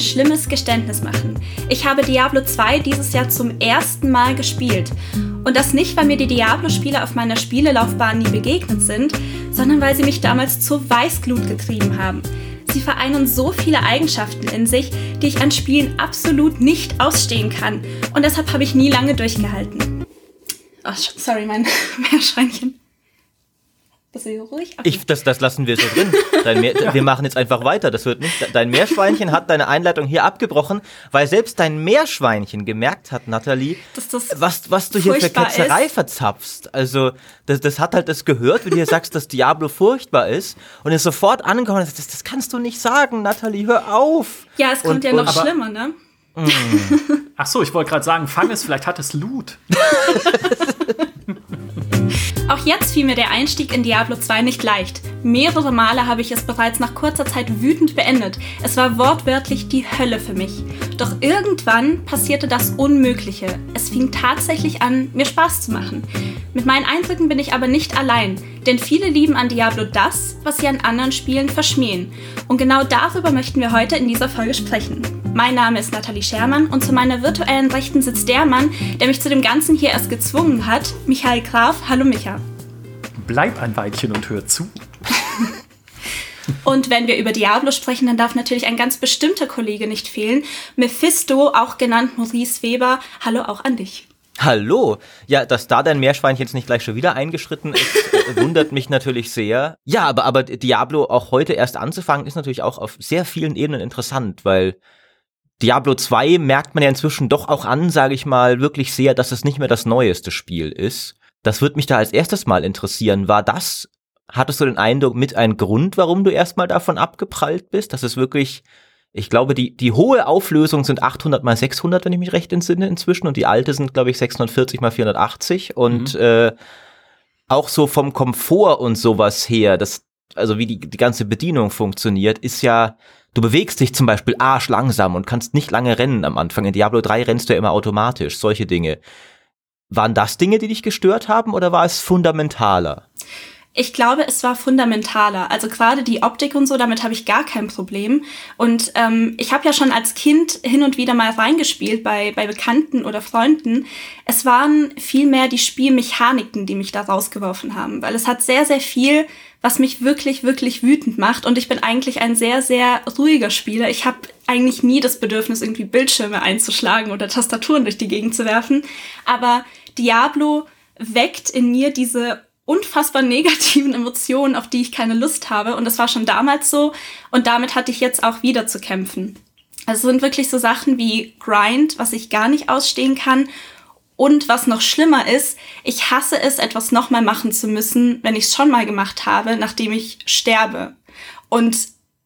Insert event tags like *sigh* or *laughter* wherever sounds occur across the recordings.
schlimmes Geständnis machen. Ich habe Diablo 2 dieses Jahr zum ersten Mal gespielt. Und das nicht, weil mir die Diablo-Spiele auf meiner Spielelaufbahn nie begegnet sind, sondern weil sie mich damals zur Weißglut getrieben haben. Sie vereinen so viele Eigenschaften in sich, die ich an Spielen absolut nicht ausstehen kann. Und deshalb habe ich nie lange durchgehalten. Oh, sorry, mein *laughs* Meerschweinchen. Du ruhig? Okay. Ich, das, das lassen wir so drin. Meer, ja. Wir machen jetzt einfach weiter. Das wird nicht. Dein Meerschweinchen hat deine Einleitung hier abgebrochen, weil selbst dein Meerschweinchen gemerkt hat, Nathalie, was, was du hier für Ketzerei ist. verzapfst. Also, das, das hat halt das gehört, wie du hier sagst, dass Diablo furchtbar ist und ist sofort angekommen und sagt, das, das kannst du nicht sagen, Nathalie, hör auf. Ja, es kommt und, ja noch und, schlimmer, ne? Mm. Ach so, ich wollte gerade sagen, fang es, vielleicht hat es Loot. *laughs* Auch jetzt fiel mir der Einstieg in Diablo 2 nicht leicht. Mehrere Male habe ich es bereits nach kurzer Zeit wütend beendet. Es war wortwörtlich die Hölle für mich. Doch irgendwann passierte das Unmögliche. Es fing tatsächlich an, mir Spaß zu machen. Mit meinen Eindrücken bin ich aber nicht allein, denn viele lieben an Diablo das, was sie an anderen Spielen verschmähen. Und genau darüber möchten wir heute in dieser Folge sprechen. Mein Name ist Nathalie Schermann und zu meiner virtuellen Rechten sitzt der Mann, der mich zu dem Ganzen hier erst gezwungen hat, Michael Graf. Hallo Micha. Bleib ein Weilchen und hör zu. Und wenn wir über Diablo sprechen, dann darf natürlich ein ganz bestimmter Kollege nicht fehlen. Mephisto, auch genannt Maurice Weber. Hallo auch an dich. Hallo. Ja, dass da dein Meerschweinchen jetzt nicht gleich schon wieder eingeschritten ist, äh, wundert mich natürlich sehr. Ja, aber, aber Diablo auch heute erst anzufangen, ist natürlich auch auf sehr vielen Ebenen interessant, weil Diablo 2 merkt man ja inzwischen doch auch an, sage ich mal, wirklich sehr, dass es nicht mehr das neueste Spiel ist. Das wird mich da als erstes mal interessieren. War das, hattest du den Eindruck, mit ein Grund, warum du erstmal davon abgeprallt bist? Das ist wirklich, ich glaube, die, die hohe Auflösung sind 800 mal 600, wenn ich mich recht entsinne inzwischen. Und die alte sind, glaube ich, 640 mal 480. Und mhm. äh, auch so vom Komfort und sowas her, das, also wie die, die ganze Bedienung funktioniert, ist ja, du bewegst dich zum Beispiel arschlangsam und kannst nicht lange rennen am Anfang. In Diablo 3 rennst du ja immer automatisch, solche Dinge. Waren das Dinge, die dich gestört haben oder war es fundamentaler? Ich glaube, es war fundamentaler. Also gerade die Optik und so, damit habe ich gar kein Problem. Und ähm, ich habe ja schon als Kind hin und wieder mal reingespielt bei, bei Bekannten oder Freunden. Es waren vielmehr die Spielmechaniken, die mich da rausgeworfen haben, weil es hat sehr, sehr viel, was mich wirklich, wirklich wütend macht. Und ich bin eigentlich ein sehr, sehr ruhiger Spieler. Ich habe eigentlich nie das Bedürfnis, irgendwie Bildschirme einzuschlagen oder Tastaturen durch die Gegend zu werfen. Aber Diablo weckt in mir diese unfassbar negativen *laughs* Emotionen, auf die ich keine Lust habe. Und das war schon damals so. Und damit hatte ich jetzt auch wieder zu kämpfen. Also es sind wirklich so Sachen wie Grind, was ich gar nicht ausstehen kann. Und was noch schlimmer ist, ich hasse es, etwas nochmal machen zu müssen, wenn ich es schon mal gemacht habe, nachdem ich sterbe. Und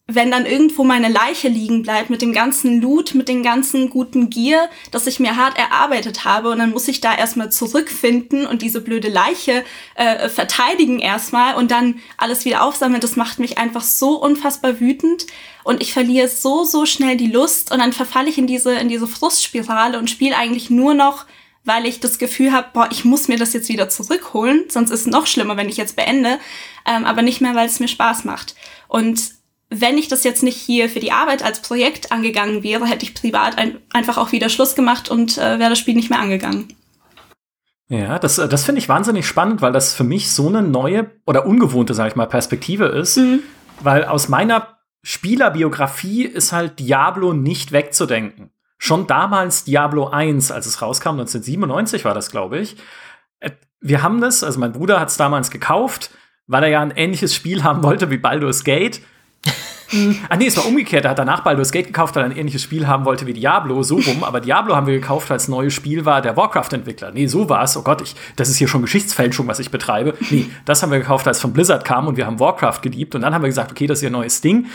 wenn dann irgendwo meine Leiche liegen bleibt mit dem ganzen Loot, mit dem ganzen guten Gear, das ich mir hart erarbeitet habe und dann muss ich da erstmal zurückfinden und diese blöde Leiche äh, verteidigen erstmal und dann alles wieder aufsammeln, das macht mich einfach so unfassbar wütend und ich verliere so so schnell die Lust und dann verfalle ich in diese in diese Frustspirale und spiele eigentlich nur noch weil ich das Gefühl habe, boah, ich muss mir das jetzt wieder zurückholen, sonst ist es noch schlimmer, wenn ich jetzt beende, ähm, aber nicht mehr, weil es mir Spaß macht. Und wenn ich das jetzt nicht hier für die Arbeit als Projekt angegangen wäre, hätte ich privat ein, einfach auch wieder Schluss gemacht und äh, wäre das Spiel nicht mehr angegangen. Ja, das, äh, das finde ich wahnsinnig spannend, weil das für mich so eine neue oder ungewohnte, sage ich mal, Perspektive ist. Mhm. Weil aus meiner Spielerbiografie ist halt Diablo nicht wegzudenken. Schon damals Diablo 1, als es rauskam, 1997 war das, glaube ich. Äh, wir haben das, also mein Bruder hat es damals gekauft, weil er ja ein ähnliches Spiel haben wollte wie Baldur's Gate. *laughs* ah nee, es war umgekehrt. Er hat danach Baldur's Gate gekauft, weil er ein ähnliches Spiel haben wollte wie Diablo, so rum. Aber Diablo haben wir gekauft, als neues Spiel war der Warcraft-Entwickler. Nee, so war es. Oh Gott, ich, das ist hier schon Geschichtsfälschung, was ich betreibe. Nee, das haben wir gekauft, als von Blizzard kam und wir haben Warcraft geliebt. Und dann haben wir gesagt, okay, das ist ihr neues Ding.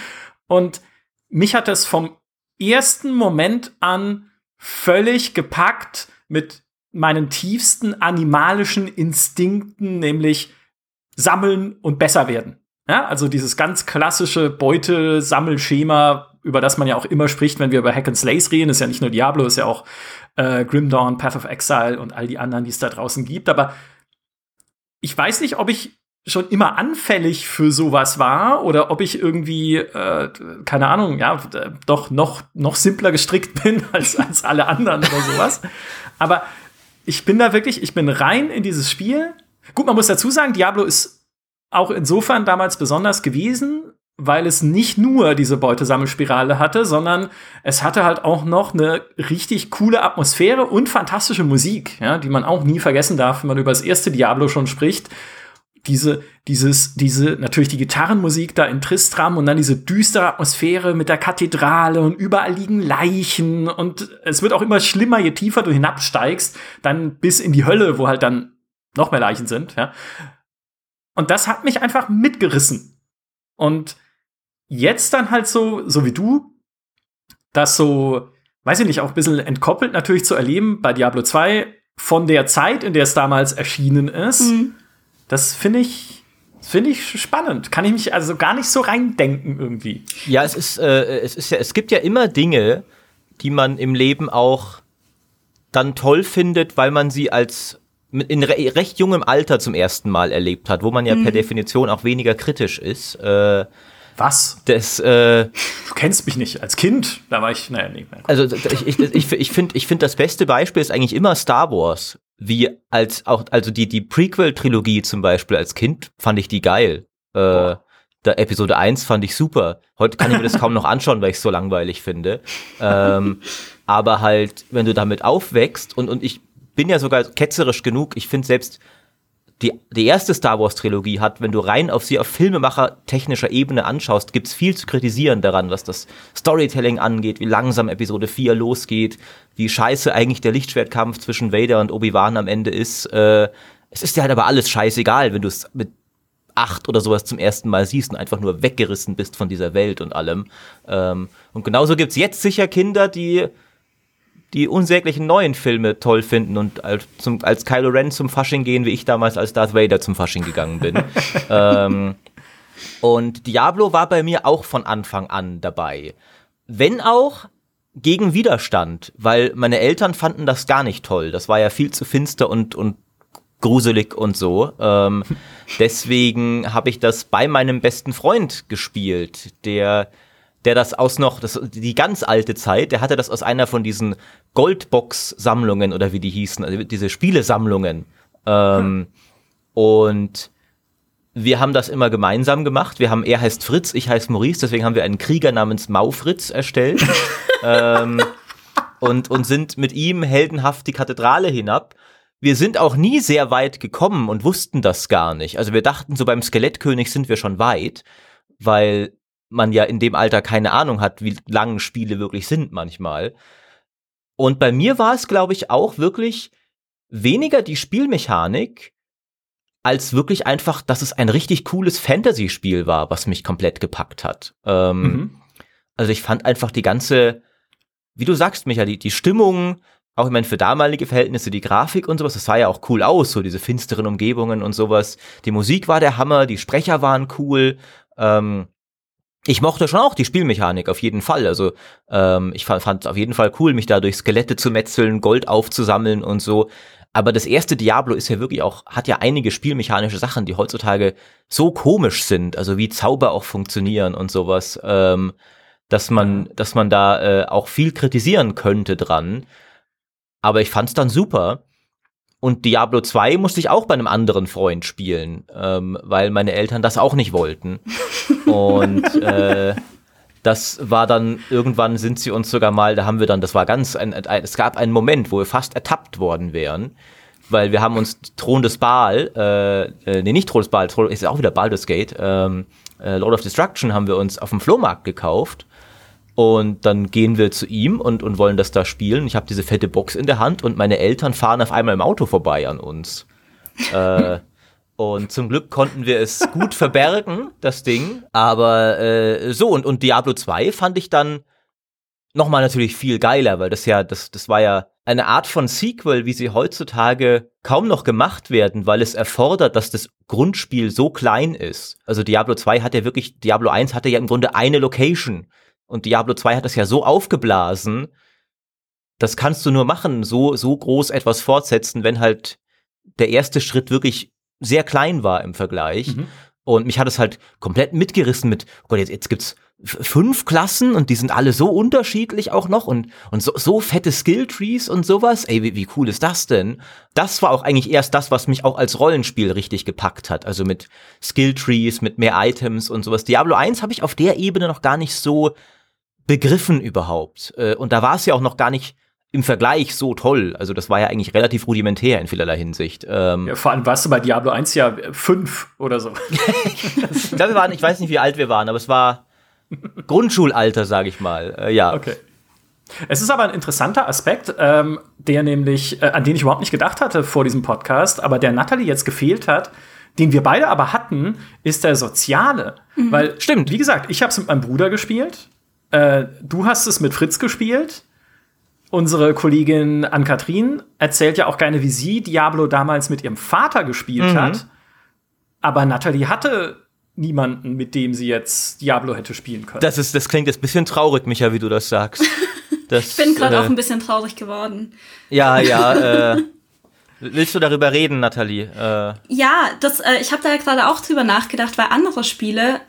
Und mich hat das vom ersten Moment an völlig gepackt mit meinen tiefsten animalischen Instinkten, nämlich sammeln und besser werden. Ja, also dieses ganz klassische Beutesammelschema, über das man ja auch immer spricht, wenn wir über Hack and Slays reden, ist ja nicht nur Diablo, ist ja auch äh, Grim Dawn, Path of Exile und all die anderen, die es da draußen gibt. Aber ich weiß nicht, ob ich schon immer anfällig für sowas war oder ob ich irgendwie, äh, keine Ahnung, ja, doch noch, noch simpler gestrickt bin *laughs* als, als alle anderen oder sowas. Aber ich bin da wirklich, ich bin rein in dieses Spiel. Gut, man muss dazu sagen, Diablo ist auch insofern damals besonders gewesen, weil es nicht nur diese Beutesammelspirale hatte, sondern es hatte halt auch noch eine richtig coole Atmosphäre und fantastische Musik, ja, die man auch nie vergessen darf, wenn man über das erste Diablo schon spricht. Diese, dieses, diese, natürlich die Gitarrenmusik da in Tristram und dann diese düstere Atmosphäre mit der Kathedrale und überall liegen Leichen und es wird auch immer schlimmer, je tiefer du hinabsteigst, dann bis in die Hölle, wo halt dann noch mehr Leichen sind, ja. Und das hat mich einfach mitgerissen. Und jetzt dann halt so, so wie du, das so, weiß ich nicht, auch ein bisschen entkoppelt natürlich zu erleben bei Diablo 2 von der Zeit, in der es damals erschienen ist. Mhm. Das finde ich, finde ich spannend. Kann ich mich also gar nicht so reindenken irgendwie. Ja, es ist, äh, es ist ja, es gibt ja immer Dinge, die man im Leben auch dann toll findet, weil man sie als in re recht jungem Alter zum ersten Mal erlebt hat, wo man ja mhm. per Definition auch weniger kritisch ist. Äh, was? Das, äh, du kennst mich nicht. Als Kind, da war ich, naja, nee. Also ich, ich, ich, ich finde, ich find, das beste Beispiel ist eigentlich immer Star Wars. Wie als auch, also die, die Prequel-Trilogie zum Beispiel als Kind fand ich die geil. Äh, der Episode 1 fand ich super. Heute kann ich mir das kaum noch anschauen, weil ich es so langweilig finde. Ähm, aber halt, wenn du damit aufwächst und, und ich bin ja sogar ketzerisch genug, ich finde selbst die, die erste Star Wars Trilogie hat, wenn du rein auf sie auf Filmemacher technischer Ebene anschaust, gibt's viel zu kritisieren daran, was das Storytelling angeht, wie langsam Episode 4 losgeht, wie scheiße eigentlich der Lichtschwertkampf zwischen Vader und Obi-Wan am Ende ist. Äh, es ist dir halt aber alles scheißegal, wenn du es mit acht oder sowas zum ersten Mal siehst und einfach nur weggerissen bist von dieser Welt und allem. Ähm, und genauso gibt's jetzt sicher Kinder, die die unsäglichen neuen Filme toll finden und als, zum, als Kylo Ren zum Fasching gehen, wie ich damals als Darth Vader zum Fasching gegangen bin. *laughs* ähm, und Diablo war bei mir auch von Anfang an dabei. Wenn auch gegen Widerstand, weil meine Eltern fanden das gar nicht toll. Das war ja viel zu finster und, und gruselig und so. Ähm, *laughs* deswegen habe ich das bei meinem besten Freund gespielt, der der das aus noch, das, die ganz alte Zeit, der hatte das aus einer von diesen Goldbox-Sammlungen oder wie die hießen, also diese Spielesammlungen. Ähm, hm. Und wir haben das immer gemeinsam gemacht. Wir haben, er heißt Fritz, ich heiße Maurice, deswegen haben wir einen Krieger namens Maufritz erstellt. *laughs* ähm, und, und sind mit ihm heldenhaft die Kathedrale hinab. Wir sind auch nie sehr weit gekommen und wussten das gar nicht. Also wir dachten, so beim Skelettkönig sind wir schon weit, weil man ja in dem Alter keine Ahnung hat, wie lang Spiele wirklich sind manchmal. Und bei mir war es, glaube ich, auch wirklich weniger die Spielmechanik, als wirklich einfach, dass es ein richtig cooles Fantasy-Spiel war, was mich komplett gepackt hat. Ähm, mhm. Also ich fand einfach die ganze, wie du sagst, Micha, die, die Stimmung, auch ich meine, für damalige Verhältnisse, die Grafik und sowas, das sah ja auch cool aus, so diese finsteren Umgebungen und sowas. Die Musik war der Hammer, die Sprecher waren cool. Ähm, ich mochte schon auch die Spielmechanik, auf jeden Fall. Also ähm, ich fand es auf jeden Fall cool, mich da durch Skelette zu metzeln, Gold aufzusammeln und so. Aber das erste Diablo ist ja wirklich auch, hat ja einige spielmechanische Sachen, die heutzutage so komisch sind, also wie Zauber auch funktionieren und sowas, ähm, dass man, dass man da äh, auch viel kritisieren könnte dran. Aber ich fand's dann super. Und Diablo 2 musste ich auch bei einem anderen Freund spielen, ähm, weil meine Eltern das auch nicht wollten. *laughs* Und äh, das war dann, irgendwann sind sie uns sogar mal, da haben wir dann, das war ganz, ein, ein, es gab einen Moment, wo wir fast ertappt worden wären, weil wir haben uns Thron des Baal, äh, äh, nee, nicht Thron des Baal, Thron, ist auch wieder Baldur's Gate, ähm, äh, Lord of Destruction haben wir uns auf dem Flohmarkt gekauft und dann gehen wir zu ihm und, und wollen das da spielen. Ich habe diese fette Box in der Hand und meine Eltern fahren auf einmal im Auto vorbei an uns. *laughs* äh, und zum Glück konnten wir es gut verbergen, das Ding. Aber äh, so, und, und Diablo 2 fand ich dann nochmal natürlich viel geiler, weil das ja, das, das war ja eine Art von Sequel, wie sie heutzutage kaum noch gemacht werden, weil es erfordert, dass das Grundspiel so klein ist. Also Diablo 2 hat ja wirklich, Diablo 1 hatte ja im Grunde eine Location. Und Diablo 2 hat das ja so aufgeblasen, das kannst du nur machen, so, so groß etwas fortsetzen, wenn halt der erste Schritt wirklich sehr klein war im Vergleich. Mhm. Und mich hat es halt komplett mitgerissen mit, oh Gott, jetzt, jetzt gibt's fünf Klassen und die sind alle so unterschiedlich auch noch und, und so, so fette Skilltrees und sowas. Ey, wie, wie cool ist das denn? Das war auch eigentlich erst das, was mich auch als Rollenspiel richtig gepackt hat. Also mit Skilltrees, mit mehr Items und sowas. Diablo 1 habe ich auf der Ebene noch gar nicht so begriffen überhaupt. Äh, und da war es ja auch noch gar nicht im Vergleich so toll. Also das war ja eigentlich relativ rudimentär in vielerlei Hinsicht. Ähm ja, vor allem warst du bei Diablo 1 ja fünf oder so. *laughs* ich glaube, wir waren, ich weiß nicht, wie alt wir waren, aber es war Grundschulalter, sage ich mal. Äh, ja. Okay. Es ist aber ein interessanter Aspekt, ähm, der nämlich, äh, an den ich überhaupt nicht gedacht hatte vor diesem Podcast, aber der Natalie jetzt gefehlt hat, den wir beide aber hatten, ist der soziale. Mhm. Weil, stimmt, wie gesagt, ich habe es mit meinem Bruder gespielt, äh, du hast es mit Fritz gespielt. Unsere Kollegin Ann-Kathrin erzählt ja auch gerne, wie sie Diablo damals mit ihrem Vater gespielt mhm. hat. Aber Natalie hatte niemanden, mit dem sie jetzt Diablo hätte spielen können. Das, ist, das klingt jetzt ein bisschen traurig, Micha, wie du das sagst. *laughs* Das, ich bin gerade äh, auch ein bisschen traurig geworden. Ja, *laughs* ja. Äh, willst du darüber reden, Nathalie? Äh, ja, das, äh, ich habe da gerade auch drüber nachgedacht, weil andere Spiele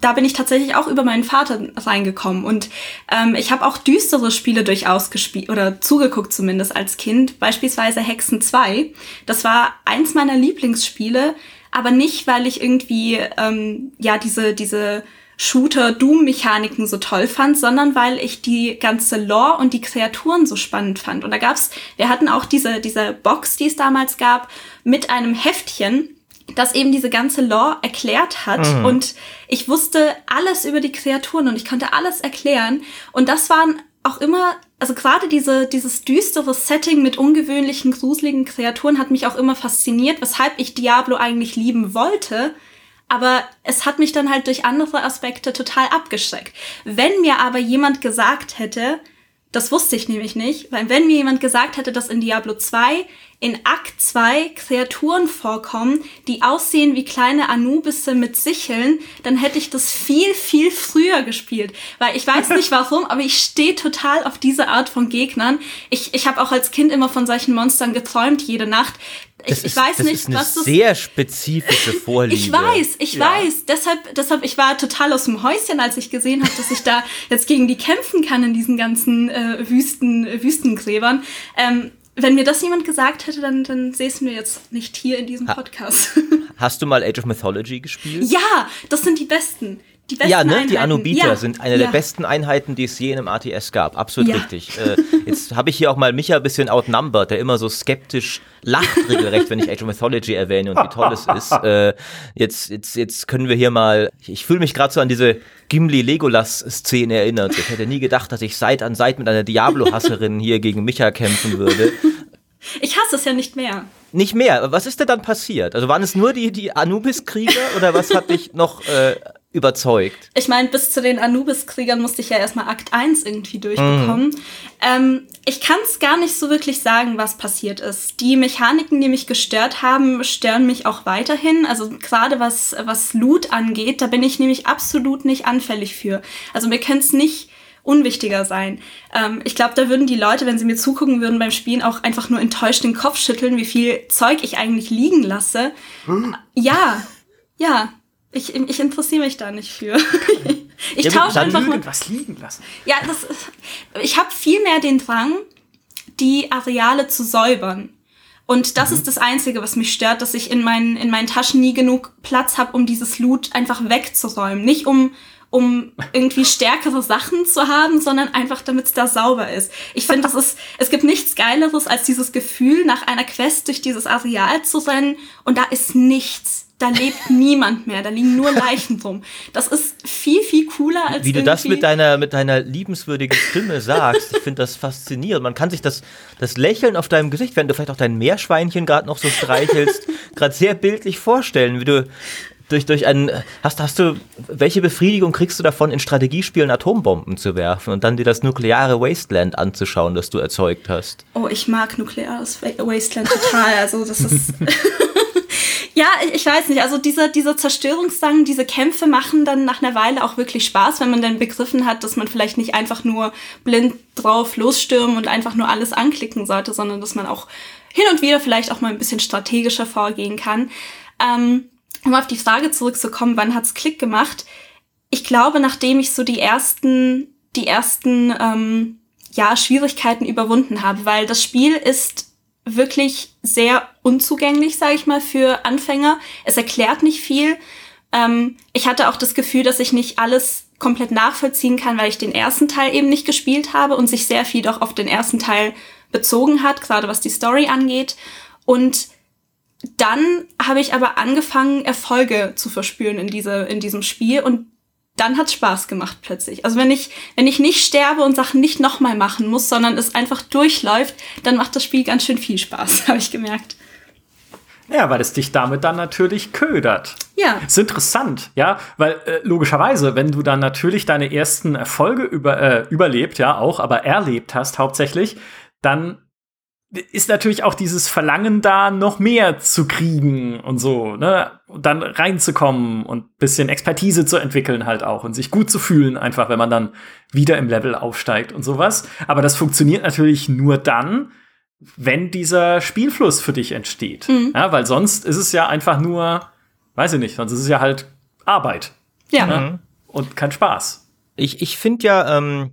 da bin ich tatsächlich auch über meinen Vater reingekommen und ähm, ich habe auch düstere Spiele durchaus gespielt oder zugeguckt zumindest als Kind, beispielsweise Hexen 2. Das war eins meiner Lieblingsspiele, aber nicht, weil ich irgendwie ähm, ja diese diese Shooter-Doom-Mechaniken so toll fand, sondern weil ich die ganze Lore und die Kreaturen so spannend fand. Und da gab's, wir hatten auch diese, diese Box, die es damals gab, mit einem Heftchen, das eben diese ganze Lore erklärt hat. Mhm. Und ich wusste alles über die Kreaturen und ich konnte alles erklären. Und das waren auch immer, also gerade diese, dieses düstere Setting mit ungewöhnlichen, gruseligen Kreaturen hat mich auch immer fasziniert, weshalb ich Diablo eigentlich lieben wollte. Aber es hat mich dann halt durch andere Aspekte total abgeschreckt. Wenn mir aber jemand gesagt hätte, das wusste ich nämlich nicht, weil wenn mir jemand gesagt hätte, dass in Diablo 2 in Akt 2 Kreaturen vorkommen, die aussehen wie kleine Anubisse mit Sicheln, dann hätte ich das viel, viel früher gespielt. Weil ich weiß nicht *laughs* warum, aber ich stehe total auf diese Art von Gegnern. Ich, ich habe auch als Kind immer von solchen Monstern geträumt, jede Nacht. Ich, ich weiß das nicht, ist eine was das sehr spezifische *laughs* Vorliebe. Ich weiß, ich ja. weiß. Deshalb, deshalb, ich war total aus dem Häuschen, als ich gesehen habe, dass ich da jetzt gegen die kämpfen kann in diesen ganzen äh, Wüsten, Wüstengräbern. Ähm, wenn mir das jemand gesagt hätte, dann, dann säßen wir jetzt nicht hier in diesem Podcast. *laughs* Hast du mal Age of Mythology gespielt? Ja, das sind die besten. Die besten ja, ne? Einheiten. die Anubiter ja. sind eine ja. der besten Einheiten, die es je in einem ATS gab. Absolut ja. richtig. Äh, jetzt habe ich hier auch mal Micha ein bisschen outnumbered, der immer so skeptisch lacht regelrecht, wenn ich Age of Mythology erwähne und wie toll es ist. Äh, jetzt, jetzt, jetzt können wir hier mal, ich fühle mich gerade so an diese Gimli-Legolas-Szene erinnert. Ich hätte nie gedacht, dass ich Seit an Seit mit einer Diablo-Hasserin hier gegen Micha kämpfen würde. Ich hasse es ja nicht mehr. Nicht mehr. Was ist denn dann passiert? Also waren es nur die, die Anubis-Krieger oder was hat dich noch äh, überzeugt? Ich meine, bis zu den Anubis-Kriegern musste ich ja erstmal Akt 1 irgendwie durchbekommen. Mhm. Ähm, ich kann es gar nicht so wirklich sagen, was passiert ist. Die Mechaniken, die mich gestört haben, stören mich auch weiterhin. Also gerade was, was Loot angeht, da bin ich nämlich absolut nicht anfällig für. Also mir könnte es nicht unwichtiger sein. Ähm, ich glaube, da würden die Leute, wenn sie mir zugucken würden beim Spielen, auch einfach nur enttäuscht den Kopf schütteln, wie viel Zeug ich eigentlich liegen lasse. Hm? Ja, ja. Ich, ich interessiere mich da nicht für. *laughs* ich ja, tausche einfach mal. was liegen lassen. Ja, das, ich habe viel mehr den Drang, die Areale zu säubern. Und das mhm. ist das Einzige, was mich stört, dass ich in meinen, in meinen Taschen nie genug Platz habe, um dieses Loot einfach wegzuräumen. Nicht um um irgendwie *laughs* stärkere Sachen zu haben, sondern einfach, damit es da sauber ist. Ich finde, ist, es gibt nichts Geileres als dieses Gefühl, nach einer Quest durch dieses Areal zu rennen und da ist nichts. Da lebt niemand mehr, da liegen nur Leichen rum. Das ist viel, viel cooler als. Wie du das mit deiner, mit deiner liebenswürdigen Stimme sagst, ich finde das faszinierend. Man kann sich das, das Lächeln auf deinem Gesicht, wenn du vielleicht auch dein Meerschweinchen gerade noch so streichelst, gerade sehr bildlich vorstellen, wie du durch, durch einen, hast, hast du, welche Befriedigung kriegst du davon, in Strategiespielen Atombomben zu werfen und dann dir das nukleare Wasteland anzuschauen, das du erzeugt hast? Oh, ich mag nukleares Wasteland total. Also, das ist. *laughs* ja, ich weiß nicht. Also, dieser, dieser Zerstörungsdrang, diese Kämpfe machen dann nach einer Weile auch wirklich Spaß, wenn man dann begriffen hat, dass man vielleicht nicht einfach nur blind drauf losstürmen und einfach nur alles anklicken sollte, sondern dass man auch hin und wieder vielleicht auch mal ein bisschen strategischer vorgehen kann. Ähm, um auf die Frage zurückzukommen, wann hat's Klick gemacht? Ich glaube, nachdem ich so die ersten, die ersten ähm, ja, Schwierigkeiten überwunden habe, weil das Spiel ist wirklich sehr unzugänglich, sage ich mal, für Anfänger. Es erklärt nicht viel. Ähm, ich hatte auch das Gefühl, dass ich nicht alles komplett nachvollziehen kann, weil ich den ersten Teil eben nicht gespielt habe und sich sehr viel doch auf den ersten Teil bezogen hat, gerade was die Story angeht. Und dann habe ich aber angefangen, Erfolge zu verspüren in, diese, in diesem Spiel und dann hat Spaß gemacht plötzlich. Also wenn ich, wenn ich nicht sterbe und Sachen nicht nochmal machen muss, sondern es einfach durchläuft, dann macht das Spiel ganz schön viel Spaß, *laughs* habe ich gemerkt. Ja, weil es dich damit dann natürlich ködert. Ja. Ist interessant, ja, weil äh, logischerweise, wenn du dann natürlich deine ersten Erfolge über, äh, überlebt, ja, auch, aber erlebt hast hauptsächlich, dann ist natürlich auch dieses Verlangen da, noch mehr zu kriegen und so, ne? Und dann reinzukommen und bisschen Expertise zu entwickeln halt auch und sich gut zu fühlen, einfach, wenn man dann wieder im Level aufsteigt und sowas. Aber das funktioniert natürlich nur dann, wenn dieser Spielfluss für dich entsteht. Mhm. Ja, weil sonst ist es ja einfach nur, weiß ich nicht, sonst ist es ja halt Arbeit. Ja. Ne? Mhm. Und kein Spaß. Ich, ich finde ja, ähm,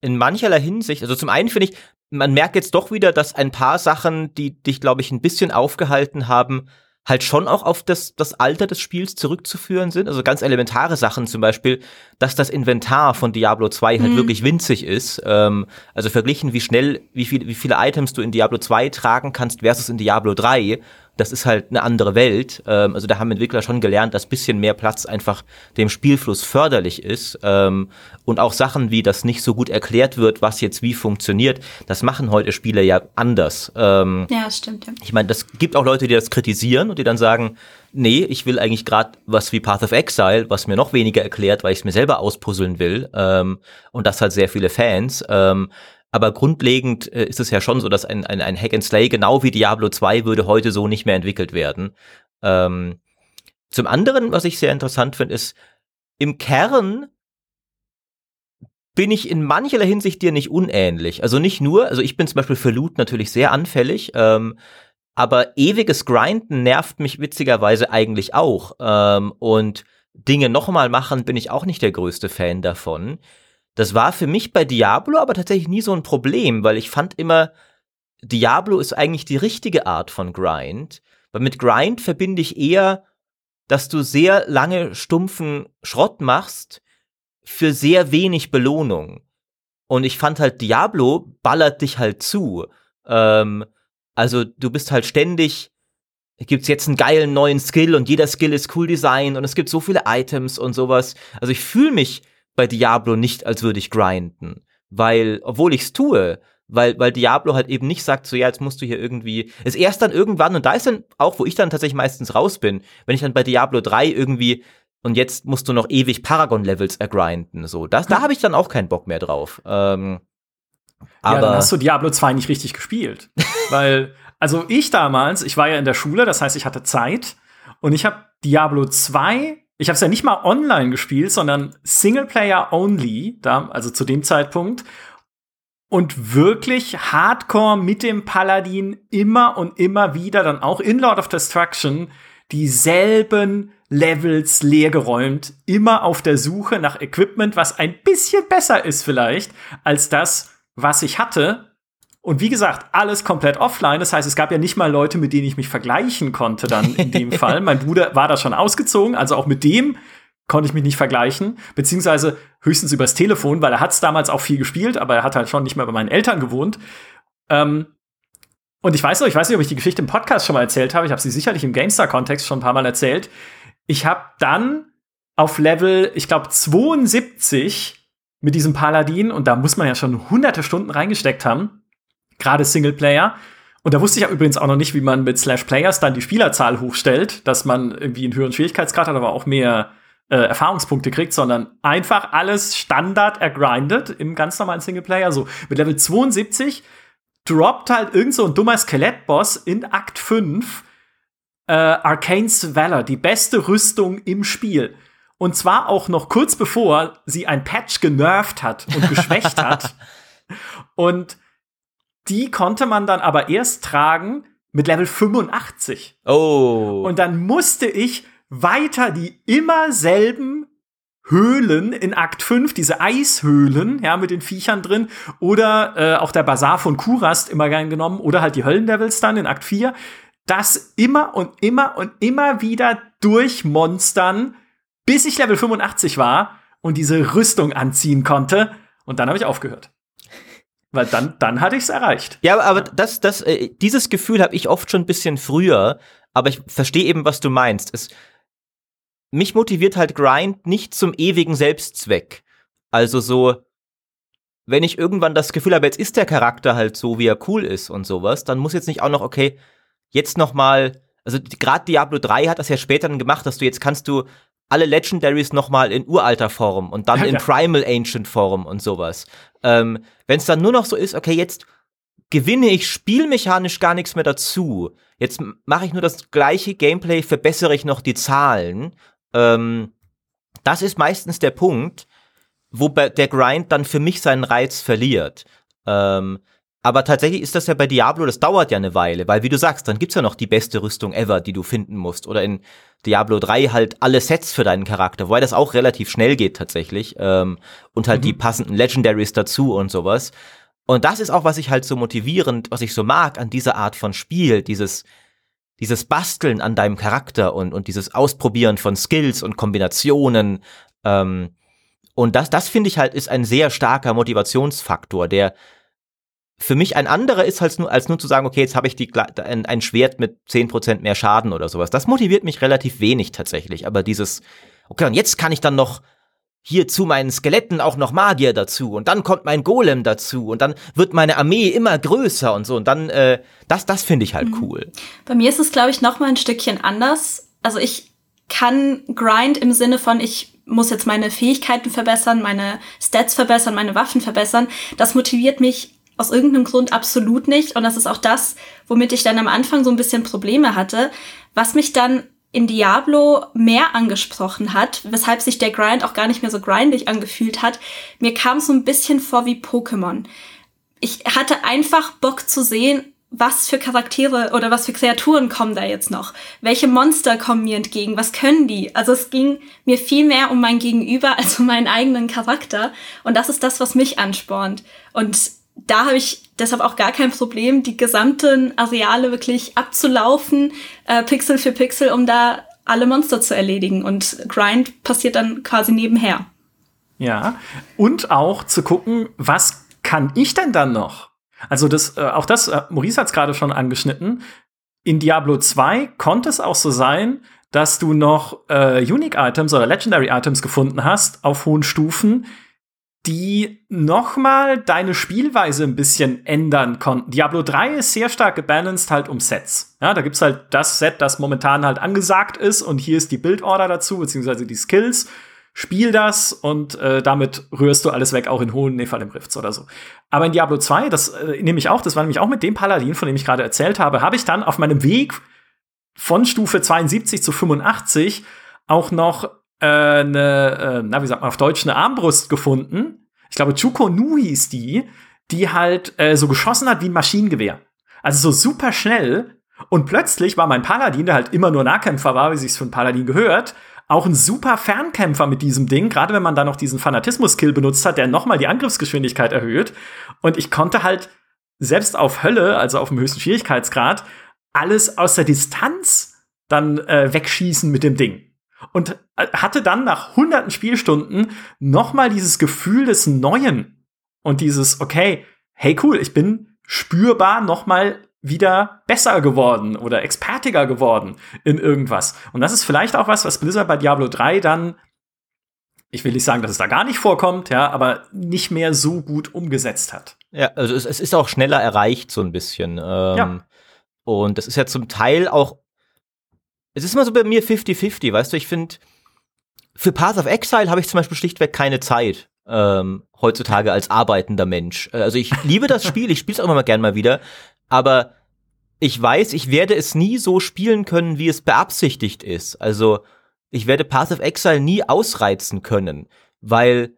in mancherlei Hinsicht, also zum einen finde ich, man merkt jetzt doch wieder, dass ein paar Sachen, die dich, glaube ich, ein bisschen aufgehalten haben, halt schon auch auf das, das Alter des Spiels zurückzuführen sind. Also ganz elementare Sachen zum Beispiel, dass das Inventar von Diablo 2 halt mhm. wirklich winzig ist. Ähm, also verglichen, wie schnell, wie, viel, wie viele Items du in Diablo 2 tragen kannst versus in Diablo 3, das ist halt eine andere Welt. Ähm, also da haben Entwickler schon gelernt, dass bisschen mehr Platz einfach dem Spielfluss förderlich ist. Ähm, und auch Sachen wie, dass nicht so gut erklärt wird, was jetzt wie funktioniert, das machen heute Spiele ja anders. Ähm, ja, stimmt. Ja. Ich meine, das gibt auch Leute, die das kritisieren und die dann sagen, nee, ich will eigentlich gerade was wie Path of Exile, was mir noch weniger erklärt, weil ich es mir selber auspuzzeln will. Ähm, und das hat sehr viele Fans. Ähm, aber grundlegend äh, ist es ja schon so, dass ein, ein, ein Hack and Slay, genau wie Diablo 2, würde heute so nicht mehr entwickelt werden. Ähm, zum anderen, was ich sehr interessant finde, ist, im Kern bin ich in mancherlei Hinsicht dir nicht unähnlich. Also nicht nur, also ich bin zum Beispiel für Loot natürlich sehr anfällig, ähm, aber ewiges Grinden nervt mich witzigerweise eigentlich auch. Ähm, und Dinge nochmal machen bin ich auch nicht der größte Fan davon. Das war für mich bei Diablo aber tatsächlich nie so ein Problem, weil ich fand immer, Diablo ist eigentlich die richtige Art von Grind. Weil mit Grind verbinde ich eher, dass du sehr lange stumpfen Schrott machst für sehr wenig Belohnung. Und ich fand halt, Diablo ballert dich halt zu. Ähm, also du bist halt ständig, gibt's jetzt einen geilen neuen Skill und jeder Skill ist cool Design und es gibt so viele Items und sowas. Also ich fühle mich bei Diablo nicht, als würde ich grinden. Weil, obwohl ich's tue, weil, weil Diablo halt eben nicht sagt, so ja, jetzt musst du hier irgendwie, ist erst dann irgendwann, und da ist dann auch, wo ich dann tatsächlich meistens raus bin, wenn ich dann bei Diablo 3 irgendwie, und jetzt musst du noch ewig Paragon-Levels ergrinden, so, das, da hm. habe ich dann auch keinen Bock mehr drauf. Ähm, aber ja, dann hast du Diablo 2 nicht richtig gespielt. *laughs* weil, also ich damals, ich war ja in der Schule, das heißt, ich hatte Zeit, und ich habe Diablo 2 ich habe es ja nicht mal online gespielt, sondern Singleplayer only, da, also zu dem Zeitpunkt. Und wirklich hardcore mit dem Paladin immer und immer wieder, dann auch in Lord of Destruction, dieselben Levels leergeräumt, immer auf der Suche nach Equipment, was ein bisschen besser ist vielleicht als das, was ich hatte. Und wie gesagt, alles komplett offline. Das heißt, es gab ja nicht mal Leute, mit denen ich mich vergleichen konnte dann in dem *laughs* Fall. Mein Bruder war da schon ausgezogen, also auch mit dem konnte ich mich nicht vergleichen, beziehungsweise höchstens übers Telefon, weil er hat es damals auch viel gespielt, aber er hat halt schon nicht mehr bei meinen Eltern gewohnt. Ähm, und ich weiß noch, ich weiß nicht, ob ich die Geschichte im Podcast schon mal erzählt habe. Ich habe sie sicherlich im GameStar-Kontext schon ein paar Mal erzählt. Ich habe dann auf Level, ich glaube, 72 mit diesem Paladin, und da muss man ja schon hunderte Stunden reingesteckt haben, gerade Singleplayer. Und da wusste ich ja übrigens auch noch nicht, wie man mit Slash Players dann die Spielerzahl hochstellt, dass man irgendwie einen höheren Schwierigkeitsgrad hat, aber auch mehr äh, Erfahrungspunkte kriegt, sondern einfach alles Standard ergrindet im ganz normalen Singleplayer. So mit Level 72 droppt halt irgend so ein dummer Skelettboss in Akt 5 äh, Arcane's Valor, die beste Rüstung im Spiel. Und zwar auch noch kurz bevor sie ein Patch genervt hat und *laughs* geschwächt hat. Und die konnte man dann aber erst tragen, mit Level 85. Oh. Und dann musste ich weiter die immer selben Höhlen in Akt 5, diese Eishöhlen, ja, mit den Viechern drin, oder äh, auch der Bazar von Kurast immer gern genommen, oder halt die Höllendevils dann in Akt 4, das immer und immer und immer wieder durchmonstern, bis ich Level 85 war und diese Rüstung anziehen konnte. Und dann habe ich aufgehört. Weil dann, dann hatte ich es erreicht. Ja, aber, das, das, äh, dieses Gefühl habe ich oft schon ein bisschen früher, aber ich verstehe eben, was du meinst. Es, mich motiviert halt Grind nicht zum ewigen Selbstzweck. Also so, wenn ich irgendwann das Gefühl habe, jetzt ist der Charakter halt so, wie er cool ist und sowas, dann muss jetzt nicht auch noch, okay, jetzt noch mal, also gerade Diablo 3 hat das ja später dann gemacht, dass du jetzt kannst du alle Legendaries noch mal in uralter Form und dann *laughs* in Primal Ancient Form und sowas. Ähm, wenn es dann nur noch so ist, okay, jetzt gewinne ich spielmechanisch gar nichts mehr dazu. Jetzt mache ich nur das gleiche Gameplay, verbessere ich noch die Zahlen ähm, das ist meistens der Punkt, wo der Grind dann für mich seinen Reiz verliert. Ähm, aber tatsächlich ist das ja bei Diablo, das dauert ja eine Weile, weil wie du sagst, dann gibt's ja noch die beste Rüstung ever, die du finden musst. Oder in Diablo 3 halt alle Sets für deinen Charakter, wobei das auch relativ schnell geht tatsächlich. Ähm, und halt mhm. die passenden Legendaries dazu und sowas. Und das ist auch, was ich halt so motivierend, was ich so mag an dieser Art von Spiel, dieses, dieses Basteln an deinem Charakter und, und dieses Ausprobieren von Skills und Kombinationen. Ähm, und das, das finde ich halt, ist ein sehr starker Motivationsfaktor, der für mich ein anderer ist, als nur, als nur zu sagen, okay, jetzt habe ich die, ein, ein Schwert mit zehn Prozent mehr Schaden oder sowas. Das motiviert mich relativ wenig tatsächlich. Aber dieses, okay, und jetzt kann ich dann noch hier zu meinen Skeletten auch noch Magier dazu und dann kommt mein Golem dazu und dann wird meine Armee immer größer und so und dann äh, das das finde ich halt mhm. cool. Bei mir ist es glaube ich noch mal ein Stückchen anders. Also ich kann Grind im Sinne von ich muss jetzt meine Fähigkeiten verbessern, meine Stats verbessern, meine Waffen verbessern. Das motiviert mich aus irgendeinem Grund absolut nicht und das ist auch das, womit ich dann am Anfang so ein bisschen Probleme hatte, was mich dann in Diablo mehr angesprochen hat, weshalb sich der Grind auch gar nicht mehr so grindig angefühlt hat. Mir kam so ein bisschen vor wie Pokémon. Ich hatte einfach Bock zu sehen, was für Charaktere oder was für Kreaturen kommen da jetzt noch? Welche Monster kommen mir entgegen? Was können die? Also es ging mir viel mehr um mein Gegenüber *laughs* als um meinen eigenen Charakter. Und das ist das, was mich anspornt. Und da habe ich deshalb auch gar kein Problem, die gesamten Areale wirklich abzulaufen, äh, Pixel für Pixel, um da alle Monster zu erledigen. Und Grind passiert dann quasi nebenher. Ja, und auch zu gucken, was kann ich denn dann noch? Also das, äh, auch das, äh, Maurice hat es gerade schon angeschnitten. In Diablo 2 konnte es auch so sein, dass du noch äh, Unique Items oder Legendary Items gefunden hast auf hohen Stufen, die nochmal deine Spielweise ein bisschen ändern konnten. Diablo 3 ist sehr stark gebalanced halt um Sets. Ja, da gibt's halt das Set, das momentan halt angesagt ist und hier ist die Bildorder dazu, beziehungsweise die Skills. Spiel das und äh, damit rührst du alles weg, auch in hohen Nephalem Rifts oder so. Aber in Diablo 2, das äh, nehme ich auch, das war nämlich auch mit dem Paladin, von dem ich gerade erzählt habe, habe ich dann auf meinem Weg von Stufe 72 zu 85 auch noch eine, äh, na, wie sagt man auf Deutsch, eine Armbrust gefunden. Ich glaube, Chuko Nu hieß die, die halt äh, so geschossen hat wie ein Maschinengewehr. Also so super schnell. Und plötzlich war mein Paladin, der halt immer nur Nahkämpfer war, wie sich's für einen Paladin gehört, auch ein super Fernkämpfer mit diesem Ding, gerade wenn man da noch diesen Fanatismus-Skill benutzt hat, der nochmal die Angriffsgeschwindigkeit erhöht. Und ich konnte halt selbst auf Hölle, also auf dem höchsten Schwierigkeitsgrad, alles aus der Distanz dann äh, wegschießen mit dem Ding und äh, hatte dann nach hunderten Spielstunden nochmal dieses Gefühl des Neuen und dieses, okay, hey cool, ich bin spürbar nochmal wieder besser geworden oder expertiger geworden in irgendwas. Und das ist vielleicht auch was, was Blizzard bei Diablo 3 dann, ich will nicht sagen, dass es da gar nicht vorkommt, ja, aber nicht mehr so gut umgesetzt hat. Ja, also es, es ist auch schneller erreicht, so ein bisschen. Ähm, ja. Und das ist ja zum Teil auch es ist immer so bei mir 50-50, weißt du, ich finde, für Path of Exile habe ich zum Beispiel schlichtweg keine Zeit. Ähm, heutzutage als arbeitender Mensch. Äh, also ich *laughs* liebe das Spiel, ich spiele es auch immer gern mal wieder, aber ich weiß, ich werde es nie so spielen können, wie es beabsichtigt ist. Also ich werde Path of Exile nie ausreizen können, weil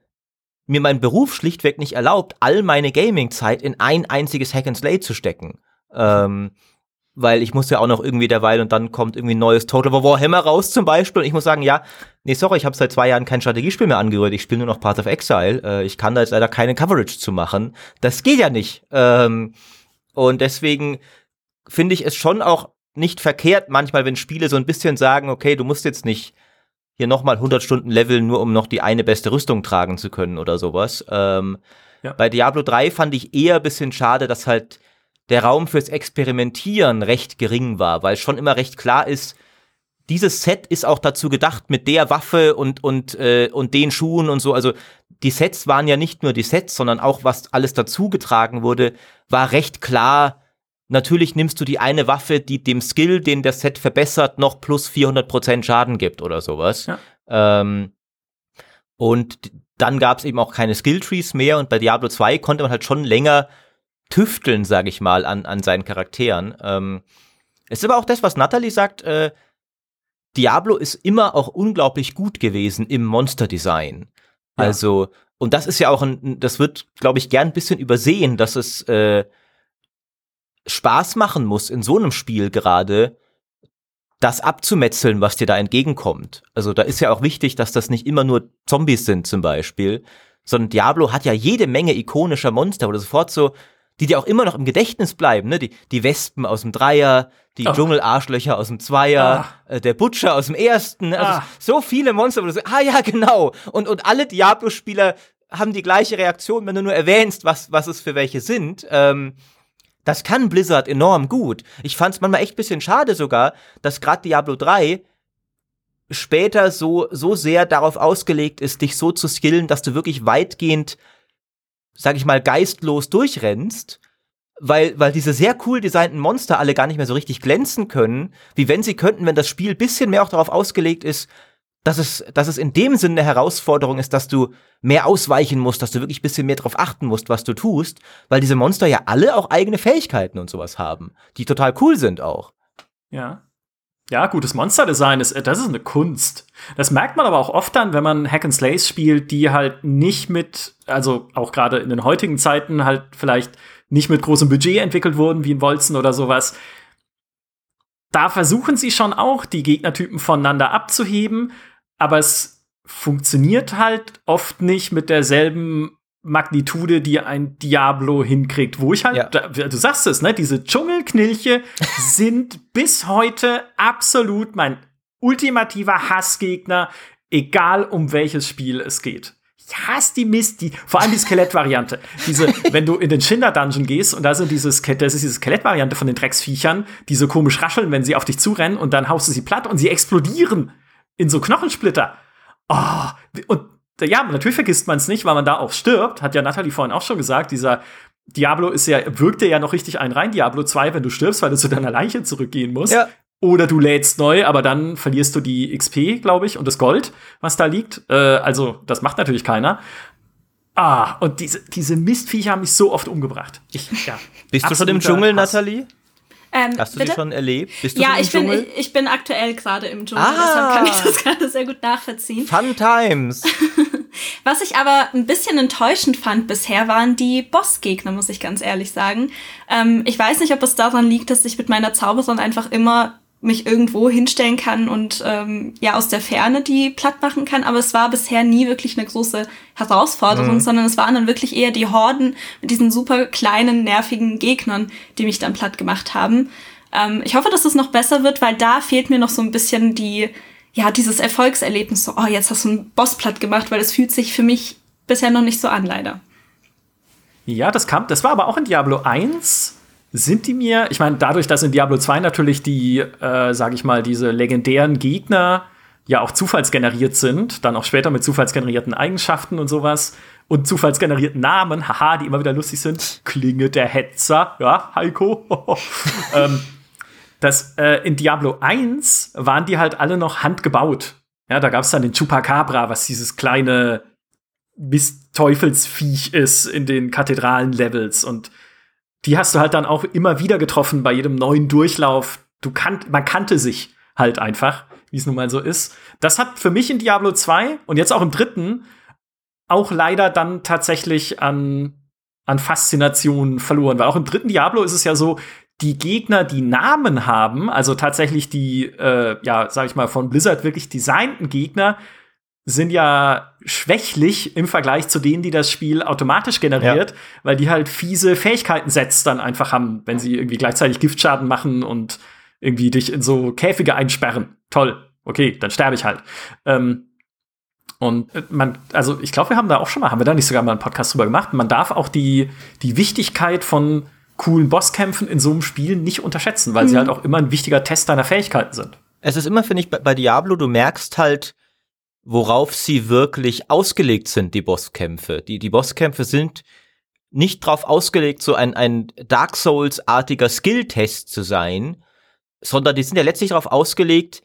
mir mein Beruf schlichtweg nicht erlaubt, all meine Gaming-Zeit in ein einziges Hack and Slay zu stecken. Ähm, weil ich muss ja auch noch irgendwie derweil und dann kommt irgendwie ein neues Total War Warhammer raus zum Beispiel und ich muss sagen, ja, nee, sorry, ich habe seit zwei Jahren kein Strategiespiel mehr angerührt, ich spiele nur noch Path of Exile, äh, ich kann da jetzt leider keine Coverage zu machen, das geht ja nicht ähm, und deswegen finde ich es schon auch nicht verkehrt manchmal, wenn Spiele so ein bisschen sagen, okay, du musst jetzt nicht hier nochmal 100 Stunden leveln, nur um noch die eine beste Rüstung tragen zu können oder sowas. Ähm, ja. Bei Diablo 3 fand ich eher ein bisschen schade, dass halt der Raum fürs Experimentieren recht gering war, weil schon immer recht klar ist, dieses Set ist auch dazu gedacht mit der Waffe und und äh, und den Schuhen und so. Also die Sets waren ja nicht nur die Sets, sondern auch was alles dazu getragen wurde, war recht klar. Natürlich nimmst du die eine Waffe, die dem Skill, den das Set verbessert, noch plus 400% Schaden gibt oder sowas. Ja. Ähm, und dann gab es eben auch keine Skilltrees mehr und bei Diablo 2 konnte man halt schon länger tüfteln, sage ich mal, an, an seinen Charakteren. Ähm, es ist aber auch das, was Natalie sagt, äh, Diablo ist immer auch unglaublich gut gewesen im Monsterdesign. Ja. Also, und das ist ja auch ein, das wird, glaube ich, gern ein bisschen übersehen, dass es äh, Spaß machen muss in so einem Spiel gerade, das abzumetzeln, was dir da entgegenkommt. Also da ist ja auch wichtig, dass das nicht immer nur Zombies sind zum Beispiel, sondern Diablo hat ja jede Menge ikonischer Monster, wo du sofort so die dir auch immer noch im Gedächtnis bleiben, ne? Die, die Wespen aus dem Dreier, die oh. Dschungelarschlöcher aus dem Zweier, ah. äh, der Butcher aus dem Ersten. Ne? Also ah. so viele Monster, wo du sagst, ah ja, genau. Und, und alle Diablo-Spieler haben die gleiche Reaktion, wenn du nur erwähnst, was, was es für welche sind. Ähm, das kann Blizzard enorm gut. Ich fand es manchmal echt bisschen schade sogar, dass gerade Diablo 3 später so, so sehr darauf ausgelegt ist, dich so zu skillen, dass du wirklich weitgehend sag ich mal, geistlos durchrennst, weil, weil diese sehr cool designten Monster alle gar nicht mehr so richtig glänzen können, wie wenn sie könnten, wenn das Spiel bisschen mehr auch darauf ausgelegt ist, dass es, dass es in dem Sinne eine Herausforderung ist, dass du mehr ausweichen musst, dass du wirklich bisschen mehr darauf achten musst, was du tust, weil diese Monster ja alle auch eigene Fähigkeiten und sowas haben, die total cool sind auch. Ja. Ja, gutes Monsterdesign ist, das ist eine Kunst. Das merkt man aber auch oft dann, wenn man Hack and Slays spielt, die halt nicht mit, also auch gerade in den heutigen Zeiten halt vielleicht nicht mit großem Budget entwickelt wurden, wie in Wolzen oder sowas. Da versuchen sie schon auch, die Gegnertypen voneinander abzuheben, aber es funktioniert halt oft nicht mit derselben Magnitude, die ein Diablo hinkriegt, wo ich halt, ja. du sagst es, ne, diese Dschungelknilche *laughs* sind bis heute absolut mein ultimativer Hassgegner, egal um welches Spiel es geht. Ich hasse die Mist, die, vor allem die Skelettvariante. Diese, *laughs* wenn du in den Schinder Dungeon gehst und da sind diese, das ist diese Skelettvariante von den Drecksviechern, die so komisch rascheln, wenn sie auf dich zurennen und dann haust du sie platt und sie explodieren in so Knochensplitter. Oh, und ja, natürlich vergisst man es nicht, weil man da auch stirbt, hat ja Natalie vorhin auch schon gesagt, dieser Diablo ist ja, wirkte ja noch richtig ein rein, Diablo 2, wenn du stirbst, weil du zu deiner Leiche zurückgehen musst. Ja. Oder du lädst neu, aber dann verlierst du die XP, glaube ich, und das Gold, was da liegt. Äh, also, das macht natürlich keiner. Ah, und diese, diese Mistviecher haben mich so oft umgebracht. Ich, ja, Bist du schon im Dschungel, Hass. Natalie? Ähm, Hast du bitte? die schon erlebt? Bist du ja, ich bin, ich, ich, bin aktuell gerade im Dschungel, ah, deshalb kann ich das *laughs* gerade sehr gut nachvollziehen. Fun Times. *laughs* Was ich aber ein bisschen enttäuschend fand bisher, waren die Bossgegner, muss ich ganz ehrlich sagen. Ähm, ich weiß nicht, ob es daran liegt, dass ich mit meiner Zauberin einfach immer mich irgendwo hinstellen kann und ähm, ja aus der Ferne die platt machen kann. Aber es war bisher nie wirklich eine große Herausforderung, mhm. sondern es waren dann wirklich eher die Horden mit diesen super kleinen, nervigen Gegnern, die mich dann platt gemacht haben. Ähm, ich hoffe, dass es noch besser wird, weil da fehlt mir noch so ein bisschen die, ja, dieses Erfolgserlebnis, so, oh, jetzt hast du einen Boss platt gemacht, weil es fühlt sich für mich bisher noch nicht so an, leider. Ja, das kam, das war aber auch in Diablo 1 sind die mir, ich meine, dadurch, dass in Diablo 2 natürlich die, äh, sage ich mal, diese legendären Gegner ja auch zufallsgeneriert sind, dann auch später mit zufallsgenerierten Eigenschaften und sowas und zufallsgenerierten Namen, haha, die immer wieder lustig sind. Klinge der Hetzer, ja, Heiko. *laughs* ähm, das, äh, in Diablo 1 waren die halt alle noch handgebaut. Ja, da gab es dann den Chupacabra, was dieses kleine Teufelsviech ist in den Kathedralen-Levels und die hast du halt dann auch immer wieder getroffen bei jedem neuen Durchlauf. Du kannt, man kannte sich halt einfach, wie es nun mal so ist. Das hat für mich in Diablo 2 und jetzt auch im dritten auch leider dann tatsächlich an, an Faszination verloren. Weil auch im dritten Diablo ist es ja so, die Gegner, die Namen haben, also tatsächlich die, äh, ja, sag ich mal, von Blizzard wirklich designten Gegner, sind ja schwächlich im Vergleich zu denen, die das Spiel automatisch generiert, ja. weil die halt fiese Fähigkeiten-Sets dann einfach haben, wenn sie irgendwie gleichzeitig Giftschaden machen und irgendwie dich in so Käfige einsperren. Toll, okay, dann sterbe ich halt. Ähm, und äh, man, also ich glaube, wir haben da auch schon mal, haben wir da nicht sogar mal einen Podcast drüber gemacht? Man darf auch die, die Wichtigkeit von coolen Bosskämpfen in so einem Spiel nicht unterschätzen, weil mhm. sie halt auch immer ein wichtiger Test deiner Fähigkeiten sind. Es ist immer, finde ich, bei Diablo, du merkst halt, worauf sie wirklich ausgelegt sind, die Bosskämpfe. Die, die Bosskämpfe sind nicht darauf ausgelegt, so ein, ein Dark Souls-artiger Skill-Test zu sein, sondern die sind ja letztlich darauf ausgelegt,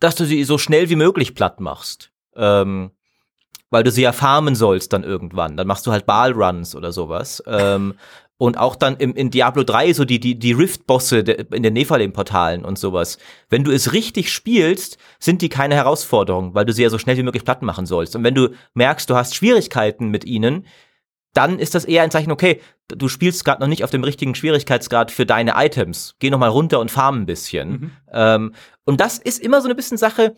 dass du sie so schnell wie möglich platt machst. Ähm, weil du sie ja farmen sollst dann irgendwann. Dann machst du halt Ball-Runs oder sowas. ähm, und auch dann im, in Diablo 3 so die, die, die Rift-Bosse in den Nephalem-Portalen und sowas. Wenn du es richtig spielst, sind die keine Herausforderung, weil du sie ja so schnell wie möglich platt machen sollst. Und wenn du merkst, du hast Schwierigkeiten mit ihnen, dann ist das eher ein Zeichen, okay, du spielst gerade noch nicht auf dem richtigen Schwierigkeitsgrad für deine Items. Geh noch mal runter und farm ein bisschen. Mhm. Ähm, und das ist immer so eine bisschen Sache,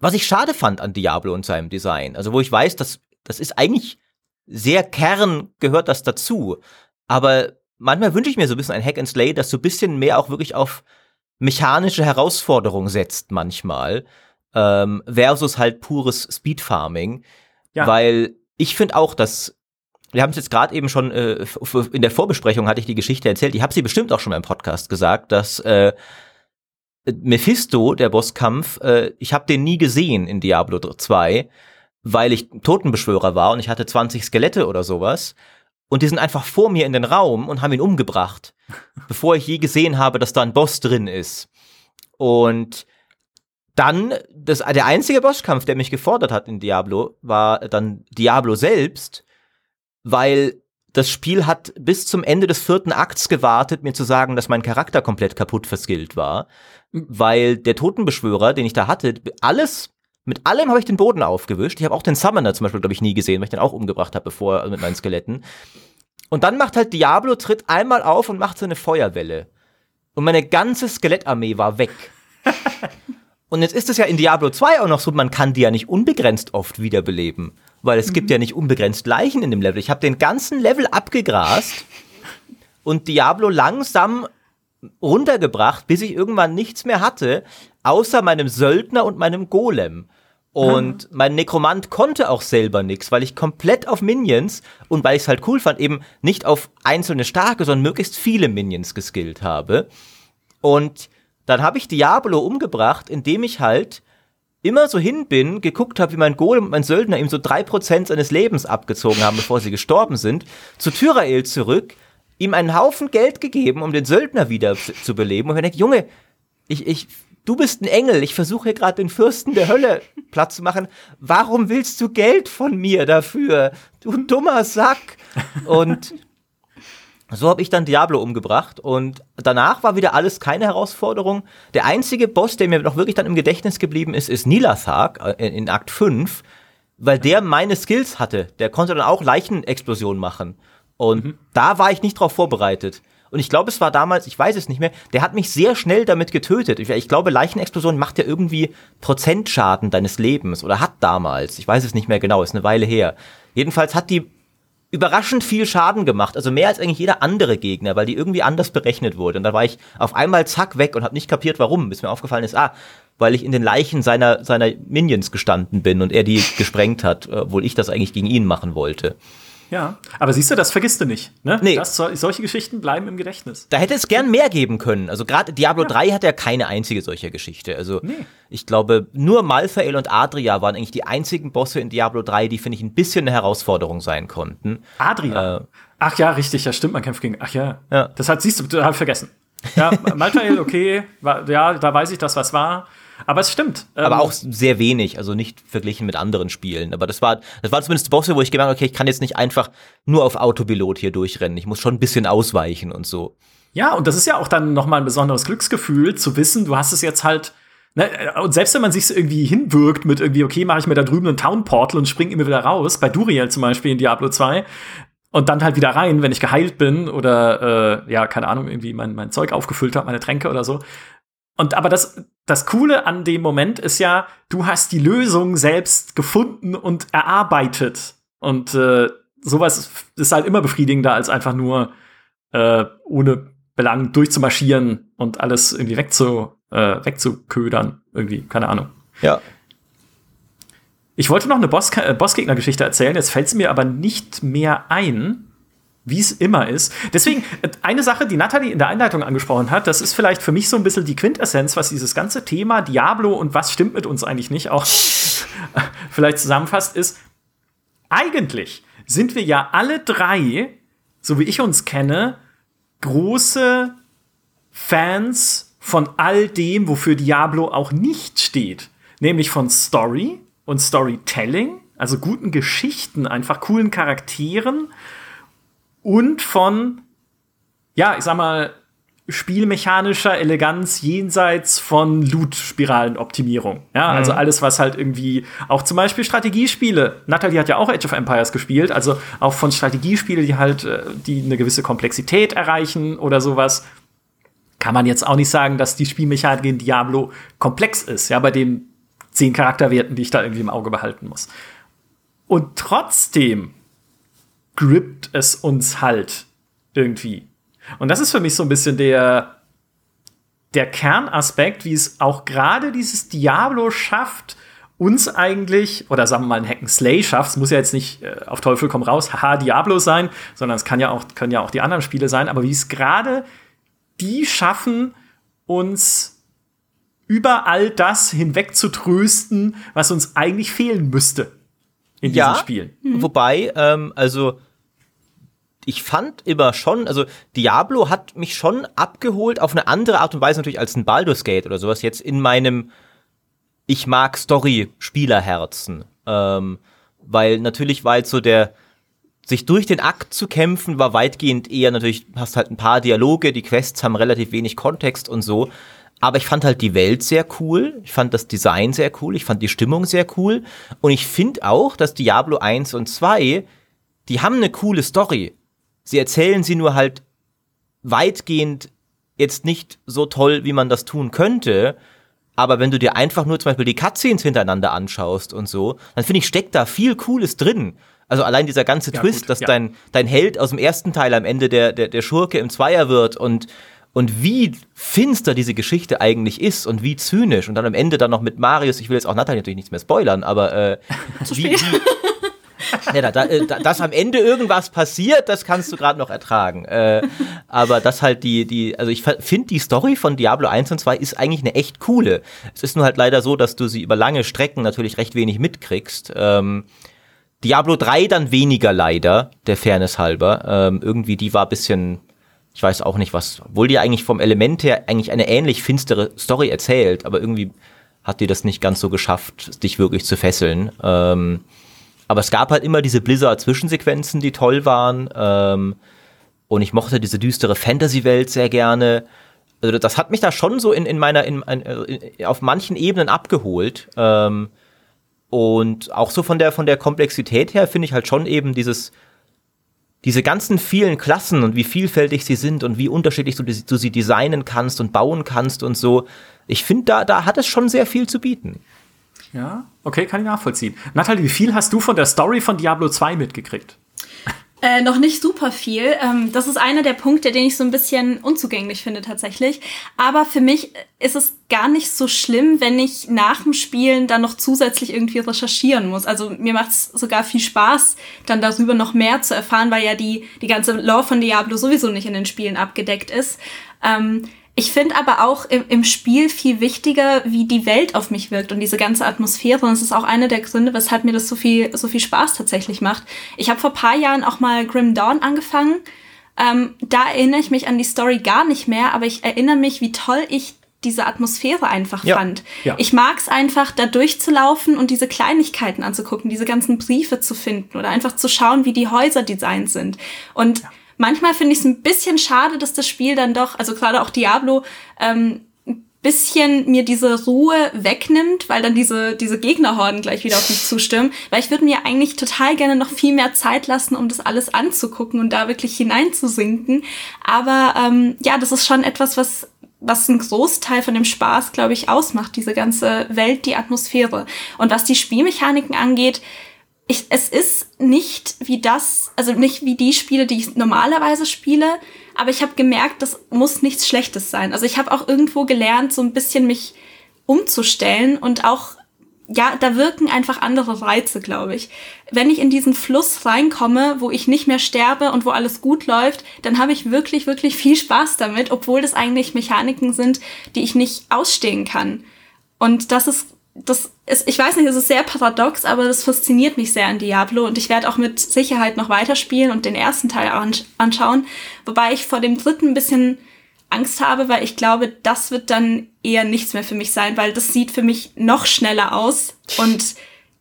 was ich schade fand an Diablo und seinem Design. Also wo ich weiß, dass das ist eigentlich sehr Kern gehört das dazu. Aber manchmal wünsche ich mir so ein bisschen ein Hack and Slay, das so ein bisschen mehr auch wirklich auf mechanische Herausforderungen setzt manchmal, ähm, versus halt pures Speedfarming. Ja. Weil ich finde auch, dass wir haben es jetzt gerade eben schon äh, in der Vorbesprechung hatte ich die Geschichte erzählt. Ich habe sie bestimmt auch schon mal im Podcast gesagt, dass äh, Mephisto, der Bosskampf, äh, ich habe den nie gesehen in Diablo 2 weil ich Totenbeschwörer war und ich hatte 20 Skelette oder sowas. Und die sind einfach vor mir in den Raum und haben ihn umgebracht, *laughs* bevor ich je gesehen habe, dass da ein Boss drin ist. Und dann, das, der einzige Bosskampf, der mich gefordert hat in Diablo, war dann Diablo selbst, weil das Spiel hat bis zum Ende des vierten Akts gewartet, mir zu sagen, dass mein Charakter komplett kaputt verskillt war, weil der Totenbeschwörer, den ich da hatte, alles mit allem habe ich den Boden aufgewischt. Ich habe auch den Summoner zum Beispiel, glaube ich, nie gesehen, weil ich den auch umgebracht habe, bevor mit meinen Skeletten. Und dann macht halt Diablo, tritt einmal auf und macht so eine Feuerwelle. Und meine ganze Skelettarmee war weg. *laughs* und jetzt ist es ja in Diablo 2 auch noch so, man kann die ja nicht unbegrenzt oft wiederbeleben. Weil es mhm. gibt ja nicht unbegrenzt Leichen in dem Level. Ich habe den ganzen Level abgegrast *laughs* und Diablo langsam runtergebracht, bis ich irgendwann nichts mehr hatte, außer meinem Söldner und meinem Golem. Und mein Nekromant konnte auch selber nichts, weil ich komplett auf Minions und weil ich es halt cool fand, eben nicht auf einzelne starke, sondern möglichst viele Minions geskillt habe. Und dann habe ich Diablo umgebracht, indem ich halt immer so hin bin, geguckt habe, wie mein Golem und mein Söldner ihm so drei Prozent seines Lebens abgezogen haben, bevor sie gestorben sind, zu Tyrael zurück, ihm einen Haufen Geld gegeben, um den Söldner wieder zu beleben. Und ich denke, Junge, ich, ich du bist ein Engel, ich versuche hier gerade den Fürsten der Hölle Platz zu machen. Warum willst du Geld von mir dafür? Du dummer Sack. Und so habe ich dann Diablo umgebracht und danach war wieder alles keine Herausforderung. Der einzige Boss, der mir noch wirklich dann im Gedächtnis geblieben ist, ist Nilathak äh, in, in Akt 5, weil der meine Skills hatte. Der konnte dann auch Leichenexplosionen machen. Und mhm. da war ich nicht drauf vorbereitet. Und ich glaube, es war damals, ich weiß es nicht mehr, der hat mich sehr schnell damit getötet. Ich, ich glaube, Leichenexplosion macht ja irgendwie Prozentschaden deines Lebens oder hat damals. Ich weiß es nicht mehr genau, ist eine Weile her. Jedenfalls hat die überraschend viel Schaden gemacht, also mehr als eigentlich jeder andere Gegner, weil die irgendwie anders berechnet wurde. Und da war ich auf einmal zack weg und habe nicht kapiert, warum, bis mir aufgefallen ist, ah, weil ich in den Leichen seiner, seiner Minions gestanden bin und er die *laughs* gesprengt hat, obwohl ich das eigentlich gegen ihn machen wollte. Ja, aber siehst du, das vergisst du nicht. Ne? Nee. Das, solche Geschichten bleiben im Gedächtnis. Da hätte es gern mehr geben können. Also gerade Diablo ja. 3 hat ja keine einzige solcher Geschichte. Also nee. ich glaube, nur Malfael und Adria waren eigentlich die einzigen Bosse in Diablo 3, die, finde ich, ein bisschen eine Herausforderung sein konnten. Adria? Äh, Ach ja, richtig, ja, stimmt, man kämpft gegen. Ach ja. ja. Das hat, siehst du, da habe ich vergessen. Ja, Malfael, okay, war, ja, da weiß ich, dass was war. Aber es stimmt. Aber ähm, auch sehr wenig, also nicht verglichen mit anderen Spielen. Aber das war, das war zumindest Bosse, wo ich gemerkt habe, okay, ich kann jetzt nicht einfach nur auf Autopilot hier durchrennen. Ich muss schon ein bisschen ausweichen und so. Ja, und das ist ja auch dann nochmal ein besonderes Glücksgefühl, zu wissen, du hast es jetzt halt Ne, und selbst wenn man sich irgendwie hinwirkt mit irgendwie, okay, mache ich mir da drüben einen Town Portal und springe immer wieder raus, bei Duriel zum Beispiel in Diablo 2, und dann halt wieder rein, wenn ich geheilt bin oder äh, ja, keine Ahnung, irgendwie mein, mein Zeug aufgefüllt habe, meine Tränke oder so. Und aber das, das Coole an dem Moment ist ja, du hast die Lösung selbst gefunden und erarbeitet. Und äh, sowas ist halt immer befriedigender, als einfach nur äh, ohne Belang durchzumarschieren und alles irgendwie wegzu, äh, wegzuködern. Irgendwie, keine Ahnung. Ja. Ich wollte noch eine Boss äh, Bossgegner-Geschichte erzählen, jetzt fällt es mir aber nicht mehr ein wie es immer ist. Deswegen, äh, eine Sache, die Nathalie in der Einleitung angesprochen hat, das ist vielleicht für mich so ein bisschen die Quintessenz, was dieses ganze Thema Diablo und was stimmt mit uns eigentlich nicht auch *laughs* vielleicht zusammenfasst, ist, eigentlich sind wir ja alle drei, so wie ich uns kenne, große Fans von all dem, wofür Diablo auch nicht steht. Nämlich von Story und Storytelling, also guten Geschichten, einfach coolen Charakteren und von, ja, ich sag mal, spielmechanischer Eleganz jenseits von Loot-Spiralenoptimierung. Ja, mhm. also alles, was halt irgendwie auch zum Beispiel Strategiespiele. Natalie hat ja auch Age of Empires gespielt, also auch von Strategiespielen, die halt, äh, die eine gewisse Komplexität erreichen oder sowas. Kann man jetzt auch nicht sagen, dass die Spielmechanik in Diablo komplex ist, ja, bei den zehn Charakterwerten, die ich da irgendwie im Auge behalten muss. Und trotzdem grippt es uns halt irgendwie. Und das ist für mich so ein bisschen der, der Kernaspekt, wie es auch gerade dieses Diablo schafft, uns eigentlich, oder sagen wir mal, ein Hacken Slay schafft, es muss ja jetzt nicht äh, auf Teufel komm raus, haha, Diablo sein, sondern es kann ja auch, können ja auch die anderen Spiele sein, aber wie es gerade die schaffen, uns über all das hinweg zu trösten, was uns eigentlich fehlen müsste in ja, diesen Spielen. Mhm. Wobei, ähm, also ich fand immer schon, also Diablo hat mich schon abgeholt auf eine andere Art und Weise natürlich als ein Baldur's Gate oder sowas jetzt in meinem ich mag Story-Spielerherzen. Ähm, weil natürlich war jetzt so der, sich durch den Akt zu kämpfen, war weitgehend eher natürlich, hast halt ein paar Dialoge, die Quests haben relativ wenig Kontext und so. Aber ich fand halt die Welt sehr cool, ich fand das Design sehr cool, ich fand die Stimmung sehr cool. Und ich finde auch, dass Diablo 1 und 2, die haben eine coole Story. Sie erzählen sie nur halt weitgehend jetzt nicht so toll, wie man das tun könnte. Aber wenn du dir einfach nur zum Beispiel die Cutscenes hintereinander anschaust und so, dann finde ich, steckt da viel Cooles drin. Also allein dieser ganze ja, Twist, gut, dass ja. dein, dein Held aus dem ersten Teil am Ende der, der, der Schurke im Zweier wird und, und wie finster diese Geschichte eigentlich ist und wie zynisch. Und dann am Ende dann noch mit Marius, ich will jetzt auch Nathalie natürlich nichts mehr spoilern, aber äh, *laughs* wie, wie, ja, da, äh, da, dass am Ende irgendwas passiert, das kannst du gerade noch ertragen. Äh, aber das halt die, die, also ich finde die Story von Diablo 1 und 2 ist eigentlich eine echt coole. Es ist nur halt leider so, dass du sie über lange Strecken natürlich recht wenig mitkriegst. Ähm, Diablo 3 dann weniger leider, der Fairness halber. Ähm, irgendwie die war bisschen, ich weiß auch nicht was, obwohl die eigentlich vom Element her eigentlich eine ähnlich finstere Story erzählt, aber irgendwie hat die das nicht ganz so geschafft, dich wirklich zu fesseln. Ähm, aber es gab halt immer diese Blizzard-Zwischensequenzen, die toll waren. Ähm, und ich mochte diese düstere Fantasy-Welt sehr gerne. Also das hat mich da schon so in, in meiner, in, in, auf manchen Ebenen abgeholt. Ähm, und auch so von der, von der Komplexität her finde ich halt schon eben dieses, diese ganzen vielen Klassen und wie vielfältig sie sind und wie unterschiedlich du, du sie designen kannst und bauen kannst und so. Ich finde, da, da hat es schon sehr viel zu bieten. Ja, okay, kann ich nachvollziehen. Nathalie, wie viel hast du von der Story von Diablo 2 mitgekriegt? Äh, noch nicht super viel. Ähm, das ist einer der Punkte, den ich so ein bisschen unzugänglich finde tatsächlich. Aber für mich ist es gar nicht so schlimm, wenn ich nach dem Spielen dann noch zusätzlich irgendwie recherchieren muss. Also mir macht es sogar viel Spaß, dann darüber noch mehr zu erfahren, weil ja die, die ganze Lore von Diablo sowieso nicht in den Spielen abgedeckt ist. Ähm, ich finde aber auch im, im, Spiel viel wichtiger, wie die Welt auf mich wirkt und diese ganze Atmosphäre. Und es ist auch einer der Gründe, weshalb mir das so viel, so viel Spaß tatsächlich macht. Ich habe vor paar Jahren auch mal Grim Dawn angefangen. Ähm, da erinnere ich mich an die Story gar nicht mehr, aber ich erinnere mich, wie toll ich diese Atmosphäre einfach ja, fand. Ja. Ich mag es einfach, da durchzulaufen und diese Kleinigkeiten anzugucken, diese ganzen Briefe zu finden oder einfach zu schauen, wie die Häuser designt sind. Und ja Manchmal finde ich es ein bisschen schade, dass das Spiel dann doch, also gerade auch Diablo, ähm, bisschen mir diese Ruhe wegnimmt, weil dann diese, diese Gegnerhorden gleich wieder auf mich zustimmen. Weil ich würde mir eigentlich total gerne noch viel mehr Zeit lassen, um das alles anzugucken und da wirklich hineinzusinken. Aber ähm, ja, das ist schon etwas, was was ein Großteil von dem Spaß, glaube ich, ausmacht, diese ganze Welt, die Atmosphäre. Und was die Spielmechaniken angeht, ich, es ist nicht wie das, also nicht wie die Spiele, die ich normalerweise spiele, aber ich habe gemerkt, das muss nichts Schlechtes sein. Also ich habe auch irgendwo gelernt, so ein bisschen mich umzustellen und auch, ja, da wirken einfach andere Reize, glaube ich. Wenn ich in diesen Fluss reinkomme, wo ich nicht mehr sterbe und wo alles gut läuft, dann habe ich wirklich, wirklich viel Spaß damit, obwohl das eigentlich Mechaniken sind, die ich nicht ausstehen kann. Und das ist das ist, ich weiß nicht, es ist sehr paradox, aber das fasziniert mich sehr an Diablo und ich werde auch mit Sicherheit noch weiterspielen und den ersten Teil anschauen, wobei ich vor dem dritten ein bisschen Angst habe, weil ich glaube, das wird dann eher nichts mehr für mich sein, weil das sieht für mich noch schneller aus und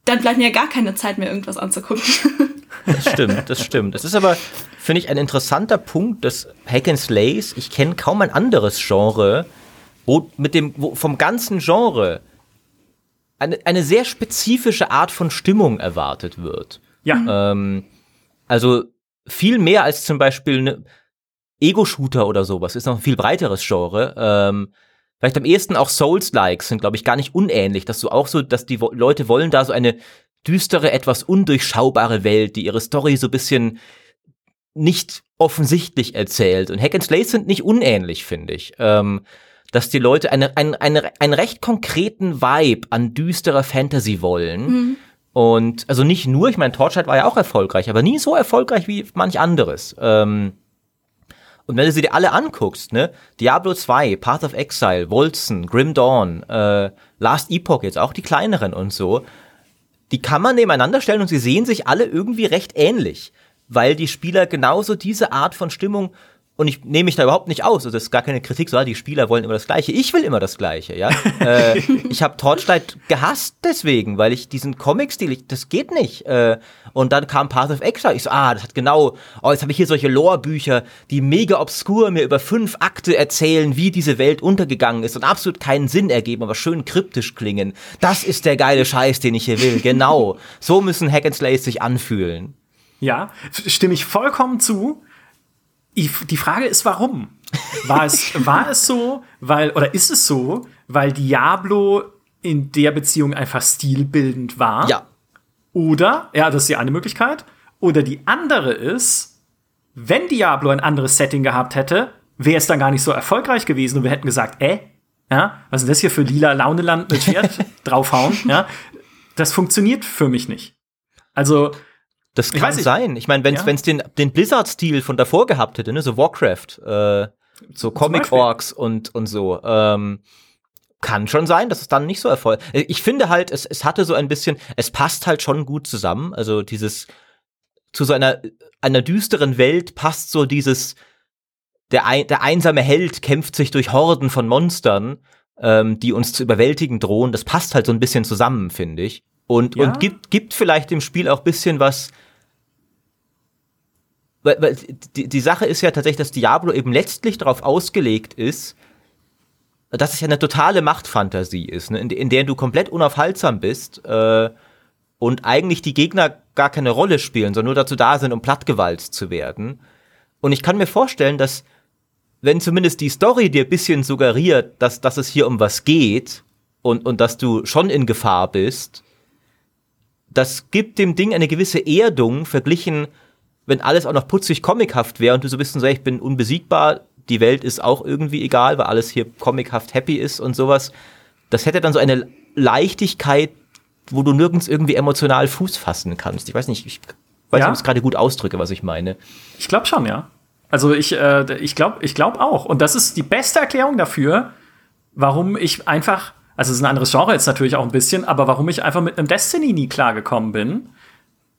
dann bleibt mir gar keine Zeit mehr, irgendwas anzugucken. *laughs* Das stimmt, das stimmt. Das ist aber, finde ich, ein interessanter Punkt des Hack and Slays. Ich kenne kaum ein anderes Genre, wo mit dem, wo vom ganzen Genre eine, eine sehr spezifische Art von Stimmung erwartet wird. Ja. Ähm, also viel mehr als zum Beispiel eine Ego-Shooter oder sowas, ist noch ein viel breiteres Genre. Ähm, vielleicht am ehesten auch Souls-Likes sind, glaube ich, gar nicht unähnlich, dass du auch so, dass die Leute wollen da so eine düstere, etwas undurchschaubare Welt, die ihre Story so bisschen nicht offensichtlich erzählt. Und Hack and Slay sind nicht unähnlich, finde ich. Ähm, dass die Leute eine, eine, eine, einen recht konkreten Vibe an düsterer Fantasy wollen. Mhm. Und also nicht nur, ich meine, Torchlight war ja auch erfolgreich, aber nie so erfolgreich wie manch anderes. Ähm, und wenn du sie dir alle anguckst, ne, Diablo 2, Path of Exile, Wolzen, Grim Dawn, äh, Last Epoch jetzt, auch die kleineren und so, die kann man nebeneinander stellen und sie sehen sich alle irgendwie recht ähnlich, weil die Spieler genauso diese Art von Stimmung und ich nehme mich da überhaupt nicht aus. Also das ist gar keine Kritik, so, ah, die Spieler wollen immer das Gleiche. Ich will immer das Gleiche, ja. *laughs* äh, ich habe Torchlight gehasst deswegen, weil ich diesen Comic-Stil, das geht nicht. Äh, und dann kam Path of Exile. Ich so, ah, das hat genau, oh, jetzt habe ich hier solche Lore-Bücher, die mega obskur mir über fünf Akte erzählen, wie diese Welt untergegangen ist und absolut keinen Sinn ergeben, aber schön kryptisch klingen. Das ist der geile Scheiß, den ich hier will. Genau. So müssen Hack and Slays sich anfühlen. Ja, stimme ich vollkommen zu. Die Frage ist, warum? War es, *laughs* war es so, weil, oder ist es so, weil Diablo in der Beziehung einfach stilbildend war? Ja. Oder, ja, das ist die eine Möglichkeit. Oder die andere ist, wenn Diablo ein anderes Setting gehabt hätte, wäre es dann gar nicht so erfolgreich gewesen und wir hätten gesagt, äh, ja, was ist das hier für lila Launeland mit Schwert *laughs* draufhauen, ja? Das funktioniert für mich nicht. Also, das kann ich sein. Ich meine, wenn es ja. den, den Blizzard-Stil von davor gehabt hätte, ne, so Warcraft, äh, so Comic-Orks und, und so, ähm, kann schon sein, dass es dann nicht so erfolgt. Ich finde halt, es, es hatte so ein bisschen, es passt halt schon gut zusammen. Also dieses, zu so einer, einer düsteren Welt passt so dieses, der, ein, der einsame Held kämpft sich durch Horden von Monstern, ähm, die uns zu überwältigen drohen. Das passt halt so ein bisschen zusammen, finde ich. Und, ja. und gibt, gibt vielleicht dem Spiel auch bisschen was, weil, weil die, die Sache ist ja tatsächlich, dass Diablo eben letztlich darauf ausgelegt ist, dass es ja eine totale Machtfantasie ist, ne, in, in, der du komplett unaufhaltsam bist äh, und eigentlich die Gegner gar keine Rolle spielen, sondern nur dazu da sind, um plattgewalzt zu werden. Und ich kann mir vorstellen, dass wenn zumindest die Story dir bisschen suggeriert, dass, dass es hier um was geht und, und dass du schon in Gefahr bist, das gibt dem Ding eine gewisse Erdung verglichen wenn alles auch noch putzig comichaft wäre und du so bist so, ich bin unbesiegbar, die Welt ist auch irgendwie egal, weil alles hier comichaft happy ist und sowas, das hätte dann so eine Leichtigkeit, wo du nirgends irgendwie emotional Fuß fassen kannst. Ich weiß nicht, ich weiß ja? nicht, ob ich es gerade gut ausdrücke, was ich meine. Ich glaube schon, ja. Also ich, äh, ich glaube ich glaub auch. Und das ist die beste Erklärung dafür, warum ich einfach, also es ist ein anderes Genre jetzt natürlich auch ein bisschen, aber warum ich einfach mit einem Destiny nie klargekommen bin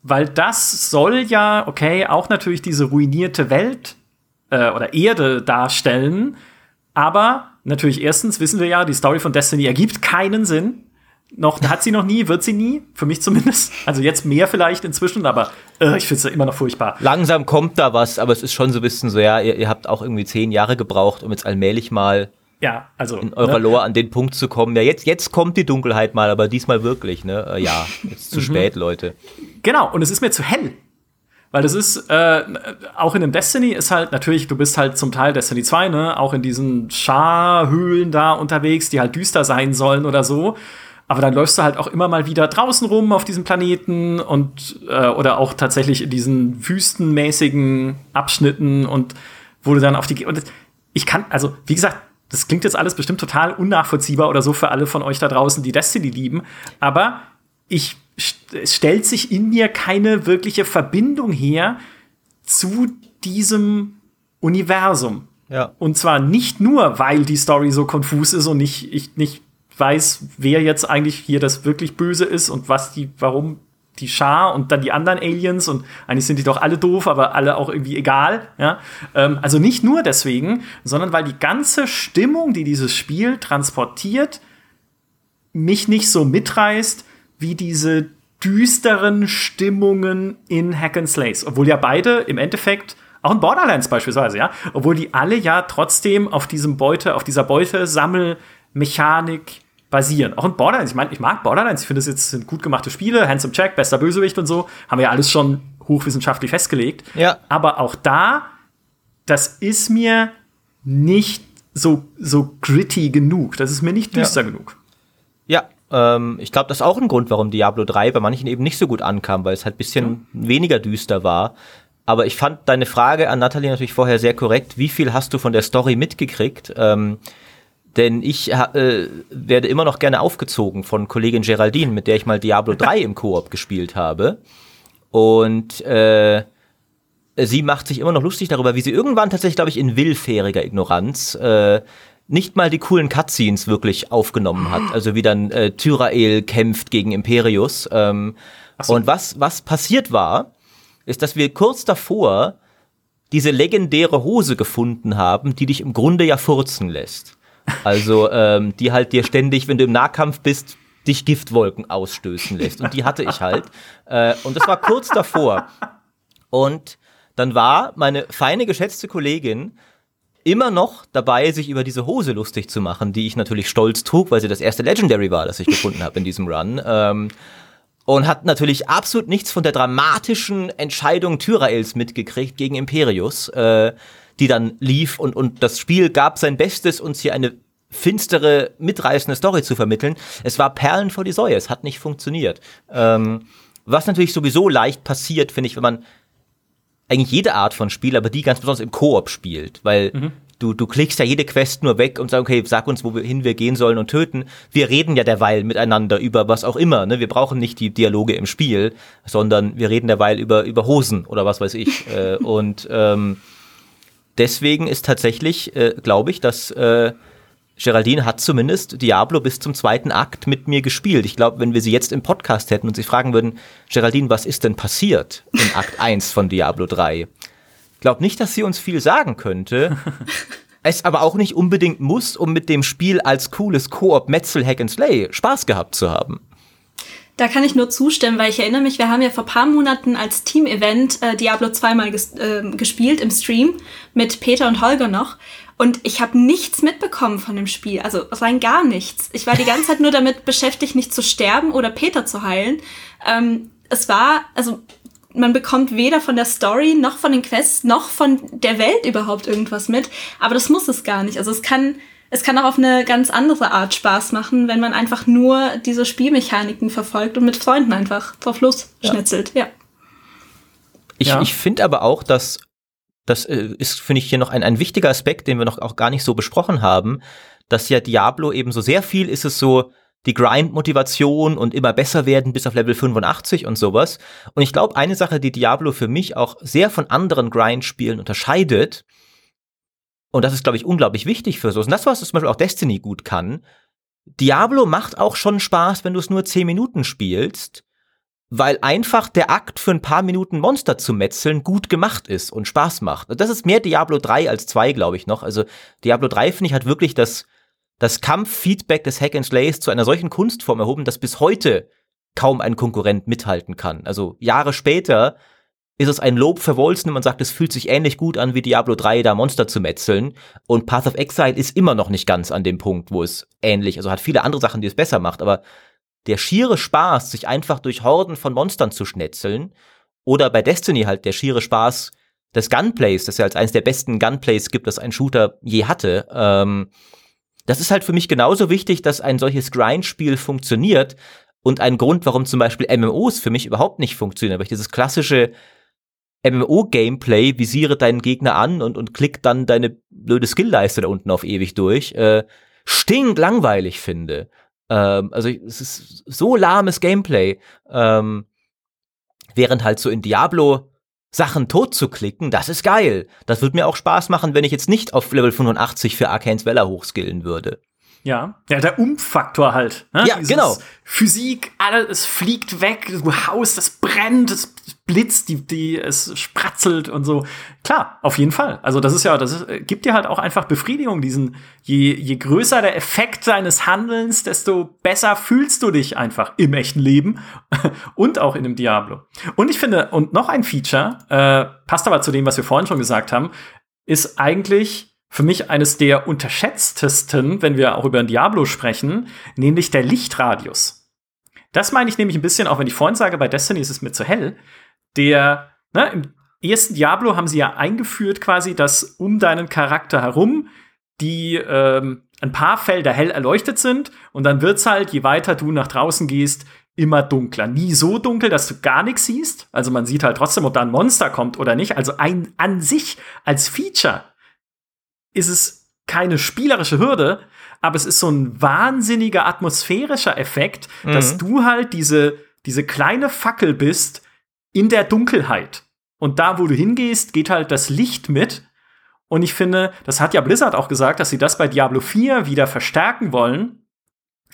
weil das soll ja, okay, auch natürlich diese ruinierte Welt äh, oder Erde darstellen. Aber natürlich erstens wissen wir ja, die Story von Destiny ergibt keinen Sinn. Noch hat sie noch nie, wird sie nie, für mich zumindest. Also jetzt mehr vielleicht inzwischen, aber äh, ich finde es ja immer noch furchtbar. Langsam kommt da was, aber es ist schon so ein bisschen so, ja, ihr, ihr habt auch irgendwie zehn Jahre gebraucht, um jetzt allmählich mal Ja, also. In eurer ne? Lore an den Punkt zu kommen. Ja, jetzt, jetzt kommt die Dunkelheit mal, aber diesmal wirklich, ne? Äh, ja, *laughs* jetzt zu mhm. spät, Leute. Genau, und es ist mir zu hell. Weil das ist, äh, auch in dem Destiny ist halt, natürlich, du bist halt zum Teil Destiny 2, ne, auch in diesen Scharhöhlen da unterwegs, die halt düster sein sollen oder so. Aber dann läufst du halt auch immer mal wieder draußen rum auf diesem Planeten und äh, oder auch tatsächlich in diesen wüstenmäßigen Abschnitten und wo du dann auf die und ich kann also wie gesagt das klingt jetzt alles bestimmt total unnachvollziehbar oder so für alle von euch da draußen, die Destiny lieben, aber ich es stellt sich in mir keine wirkliche Verbindung her zu diesem Universum. Ja. Und zwar nicht nur, weil die Story so konfus ist und nicht, ich nicht weiß, wer jetzt eigentlich hier das wirklich Böse ist und was die, warum die Schar und dann die anderen Aliens und eigentlich sind die doch alle doof, aber alle auch irgendwie egal. Ja? Ähm, also nicht nur deswegen, sondern weil die ganze Stimmung, die dieses Spiel transportiert, mich nicht so mitreißt wie diese düsteren Stimmungen in Hack and Slays, obwohl ja beide im Endeffekt auch in Borderlands beispielsweise, ja, obwohl die alle ja trotzdem auf diesem Beute, auf dieser Beutesammelmechanik basieren. Auch in Borderlands, ich meine, ich mag Borderlands, ich finde es jetzt sind gut gemachte Spiele, Handsome Check, bester Bösewicht und so, haben wir ja alles schon hochwissenschaftlich festgelegt. Ja. Aber auch da, das ist mir nicht so, so gritty genug. Das ist mir nicht düster ja. genug. Ja, ähm, ich glaube, das ist auch ein Grund, warum Diablo 3 bei manchen eben nicht so gut ankam, weil es halt ein bisschen ja. weniger düster war. Aber ich fand deine Frage an Nathalie natürlich vorher sehr korrekt. Wie viel hast du von der Story mitgekriegt? Ähm, denn ich äh, werde immer noch gerne aufgezogen von Kollegin Geraldine, mit der ich mal Diablo *laughs* 3 im Koop gespielt habe. Und äh, sie macht sich immer noch lustig darüber, wie sie irgendwann tatsächlich, glaube ich, in willfähriger Ignoranz äh, nicht mal die coolen Cutscenes wirklich aufgenommen hat. Also wie dann äh, Tyrael kämpft gegen Imperius. Ähm, so. Und was, was passiert war, ist, dass wir kurz davor diese legendäre Hose gefunden haben, die dich im Grunde ja furzen lässt. Also ähm, die halt dir ständig, wenn du im Nahkampf bist, dich Giftwolken ausstößen lässt. Und die hatte ich halt. Äh, und das war kurz davor. Und dann war meine feine, geschätzte Kollegin immer noch dabei, sich über diese Hose lustig zu machen, die ich natürlich stolz trug, weil sie das erste Legendary war, das ich gefunden habe in diesem Run. Ähm, und hat natürlich absolut nichts von der dramatischen Entscheidung Tyraels mitgekriegt gegen Imperius, äh, die dann lief und, und das Spiel gab sein Bestes, uns hier eine finstere, mitreißende Story zu vermitteln. Es war Perlen vor die Säue, es hat nicht funktioniert. Ähm, was natürlich sowieso leicht passiert, finde ich, wenn man eigentlich jede Art von Spiel, aber die ganz besonders im Koop spielt, weil mhm. du, du klickst ja jede Quest nur weg und sagst, okay, sag uns, wohin wir gehen sollen und töten. Wir reden ja derweil miteinander über was auch immer, ne? Wir brauchen nicht die Dialoge im Spiel, sondern wir reden derweil über, über Hosen oder was weiß ich. *laughs* äh, und ähm, deswegen ist tatsächlich, äh, glaube ich, dass äh, Geraldine hat zumindest Diablo bis zum zweiten Akt mit mir gespielt. Ich glaube, wenn wir sie jetzt im Podcast hätten und sie fragen würden, Geraldine, was ist denn passiert in Akt *laughs* 1 von Diablo 3? Ich glaube nicht, dass sie uns viel sagen könnte. *laughs* es aber auch nicht unbedingt muss, um mit dem Spiel als cooles Koop Metzel Hack and Slay Spaß gehabt zu haben. Da kann ich nur zustimmen, weil ich erinnere mich, wir haben ja vor paar Monaten als Team-Event äh, Diablo zweimal ges äh, gespielt im Stream mit Peter und Holger noch. Und ich habe nichts mitbekommen von dem Spiel, also rein gar nichts. Ich war die ganze Zeit nur damit beschäftigt, nicht zu sterben oder Peter zu heilen. Ähm, es war, also man bekommt weder von der Story noch von den Quests noch von der Welt überhaupt irgendwas mit. Aber das muss es gar nicht. Also es kann, es kann auch auf eine ganz andere Art Spaß machen, wenn man einfach nur diese Spielmechaniken verfolgt und mit Freunden einfach drauf losschnitzelt. Ja. ja. Ich, ja. ich finde aber auch, dass das äh, ist, finde ich, hier noch ein, ein wichtiger Aspekt, den wir noch auch gar nicht so besprochen haben, dass ja Diablo eben so sehr viel ist es so, die Grind-Motivation und immer besser werden bis auf Level 85 und sowas. Und ich glaube, eine Sache, die Diablo für mich auch sehr von anderen Grind-Spielen unterscheidet, und das ist, glaube ich, unglaublich wichtig für so, und das, was zum Beispiel auch Destiny gut kann, Diablo macht auch schon Spaß, wenn du es nur 10 Minuten spielst, weil einfach der Akt für ein paar Minuten Monster zu metzeln gut gemacht ist und Spaß macht. Das ist mehr Diablo 3 als 2, glaube ich noch. Also Diablo 3 finde ich hat wirklich das, das Kampffeedback des Hack and Slays zu einer solchen Kunstform erhoben, dass bis heute kaum ein Konkurrent mithalten kann. Also Jahre später ist es ein Lob für Wolzen und man sagt, es fühlt sich ähnlich gut an wie Diablo 3, da Monster zu metzeln. Und Path of Exile ist immer noch nicht ganz an dem Punkt, wo es ähnlich, also hat viele andere Sachen, die es besser macht, aber der schiere Spaß, sich einfach durch Horden von Monstern zu schnetzeln, oder bei Destiny halt der schiere Spaß des Gunplays, das ja als eines der besten Gunplays gibt, das ein Shooter je hatte, ähm, das ist halt für mich genauso wichtig, dass ein solches Grindspiel funktioniert und ein Grund, warum zum Beispiel MMOs für mich überhaupt nicht funktionieren, weil ich dieses klassische MMO-Gameplay, visiere deinen Gegner an und, und klick dann deine blöde Skillleiste da unten auf ewig durch, äh, stinkt langweilig finde. Ähm, also es ist so lahmes Gameplay, ähm, während halt so in Diablo Sachen tot zu klicken, das ist geil. Das würde mir auch Spaß machen, wenn ich jetzt nicht auf Level 85 für Arcane's Vella hochskillen würde. Ja, ja, der Umfaktor halt. Ne? Ja, Dieses genau. Physik, alles, es fliegt weg, du Haus, das brennt, es blitzt, die, die, es spratzelt und so. Klar, auf jeden Fall. Also das ist ja, das ist, gibt dir halt auch einfach Befriedigung. Diesen, je, je größer der Effekt deines Handelns, desto besser fühlst du dich einfach im echten Leben *laughs* und auch in dem Diablo. Und ich finde, und noch ein Feature, äh, passt aber zu dem, was wir vorhin schon gesagt haben, ist eigentlich für mich eines der unterschätztesten, wenn wir auch über ein Diablo sprechen, nämlich der Lichtradius. Das meine ich nämlich ein bisschen, auch wenn ich vorhin sage, bei Destiny ist es mir zu hell. Der, ne, im ersten Diablo haben sie ja eingeführt quasi, dass um deinen Charakter herum die ähm, ein paar Felder hell erleuchtet sind und dann wird's halt, je weiter du nach draußen gehst, immer dunkler. Nie so dunkel, dass du gar nichts siehst. Also man sieht halt trotzdem, ob da ein Monster kommt oder nicht. Also ein an sich als Feature ist es keine spielerische Hürde, aber es ist so ein wahnsinniger atmosphärischer Effekt, mhm. dass du halt diese, diese kleine Fackel bist in der Dunkelheit. Und da, wo du hingehst, geht halt das Licht mit. Und ich finde, das hat ja Blizzard auch gesagt, dass sie das bei Diablo 4 wieder verstärken wollen,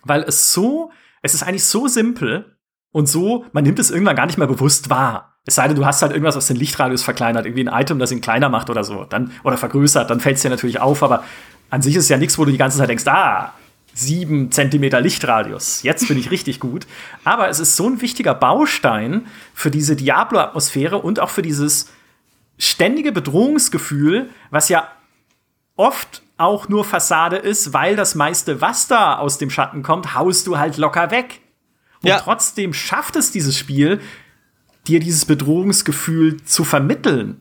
weil es so, es ist eigentlich so simpel und so, man nimmt es irgendwann gar nicht mehr bewusst wahr. Es sei denn, du hast halt irgendwas, was den Lichtradius verkleinert, irgendwie ein Item, das ihn kleiner macht oder so, dann, oder vergrößert, dann fällt es dir natürlich auf, aber an sich ist es ja nichts, wo du die ganze Zeit denkst, ah, sieben Zentimeter Lichtradius, jetzt bin ich *laughs* richtig gut. Aber es ist so ein wichtiger Baustein für diese Diablo-Atmosphäre und auch für dieses ständige Bedrohungsgefühl, was ja oft auch nur Fassade ist, weil das meiste, was da aus dem Schatten kommt, haust du halt locker weg. Und ja. trotzdem schafft es dieses Spiel, dir dieses Bedrohungsgefühl zu vermitteln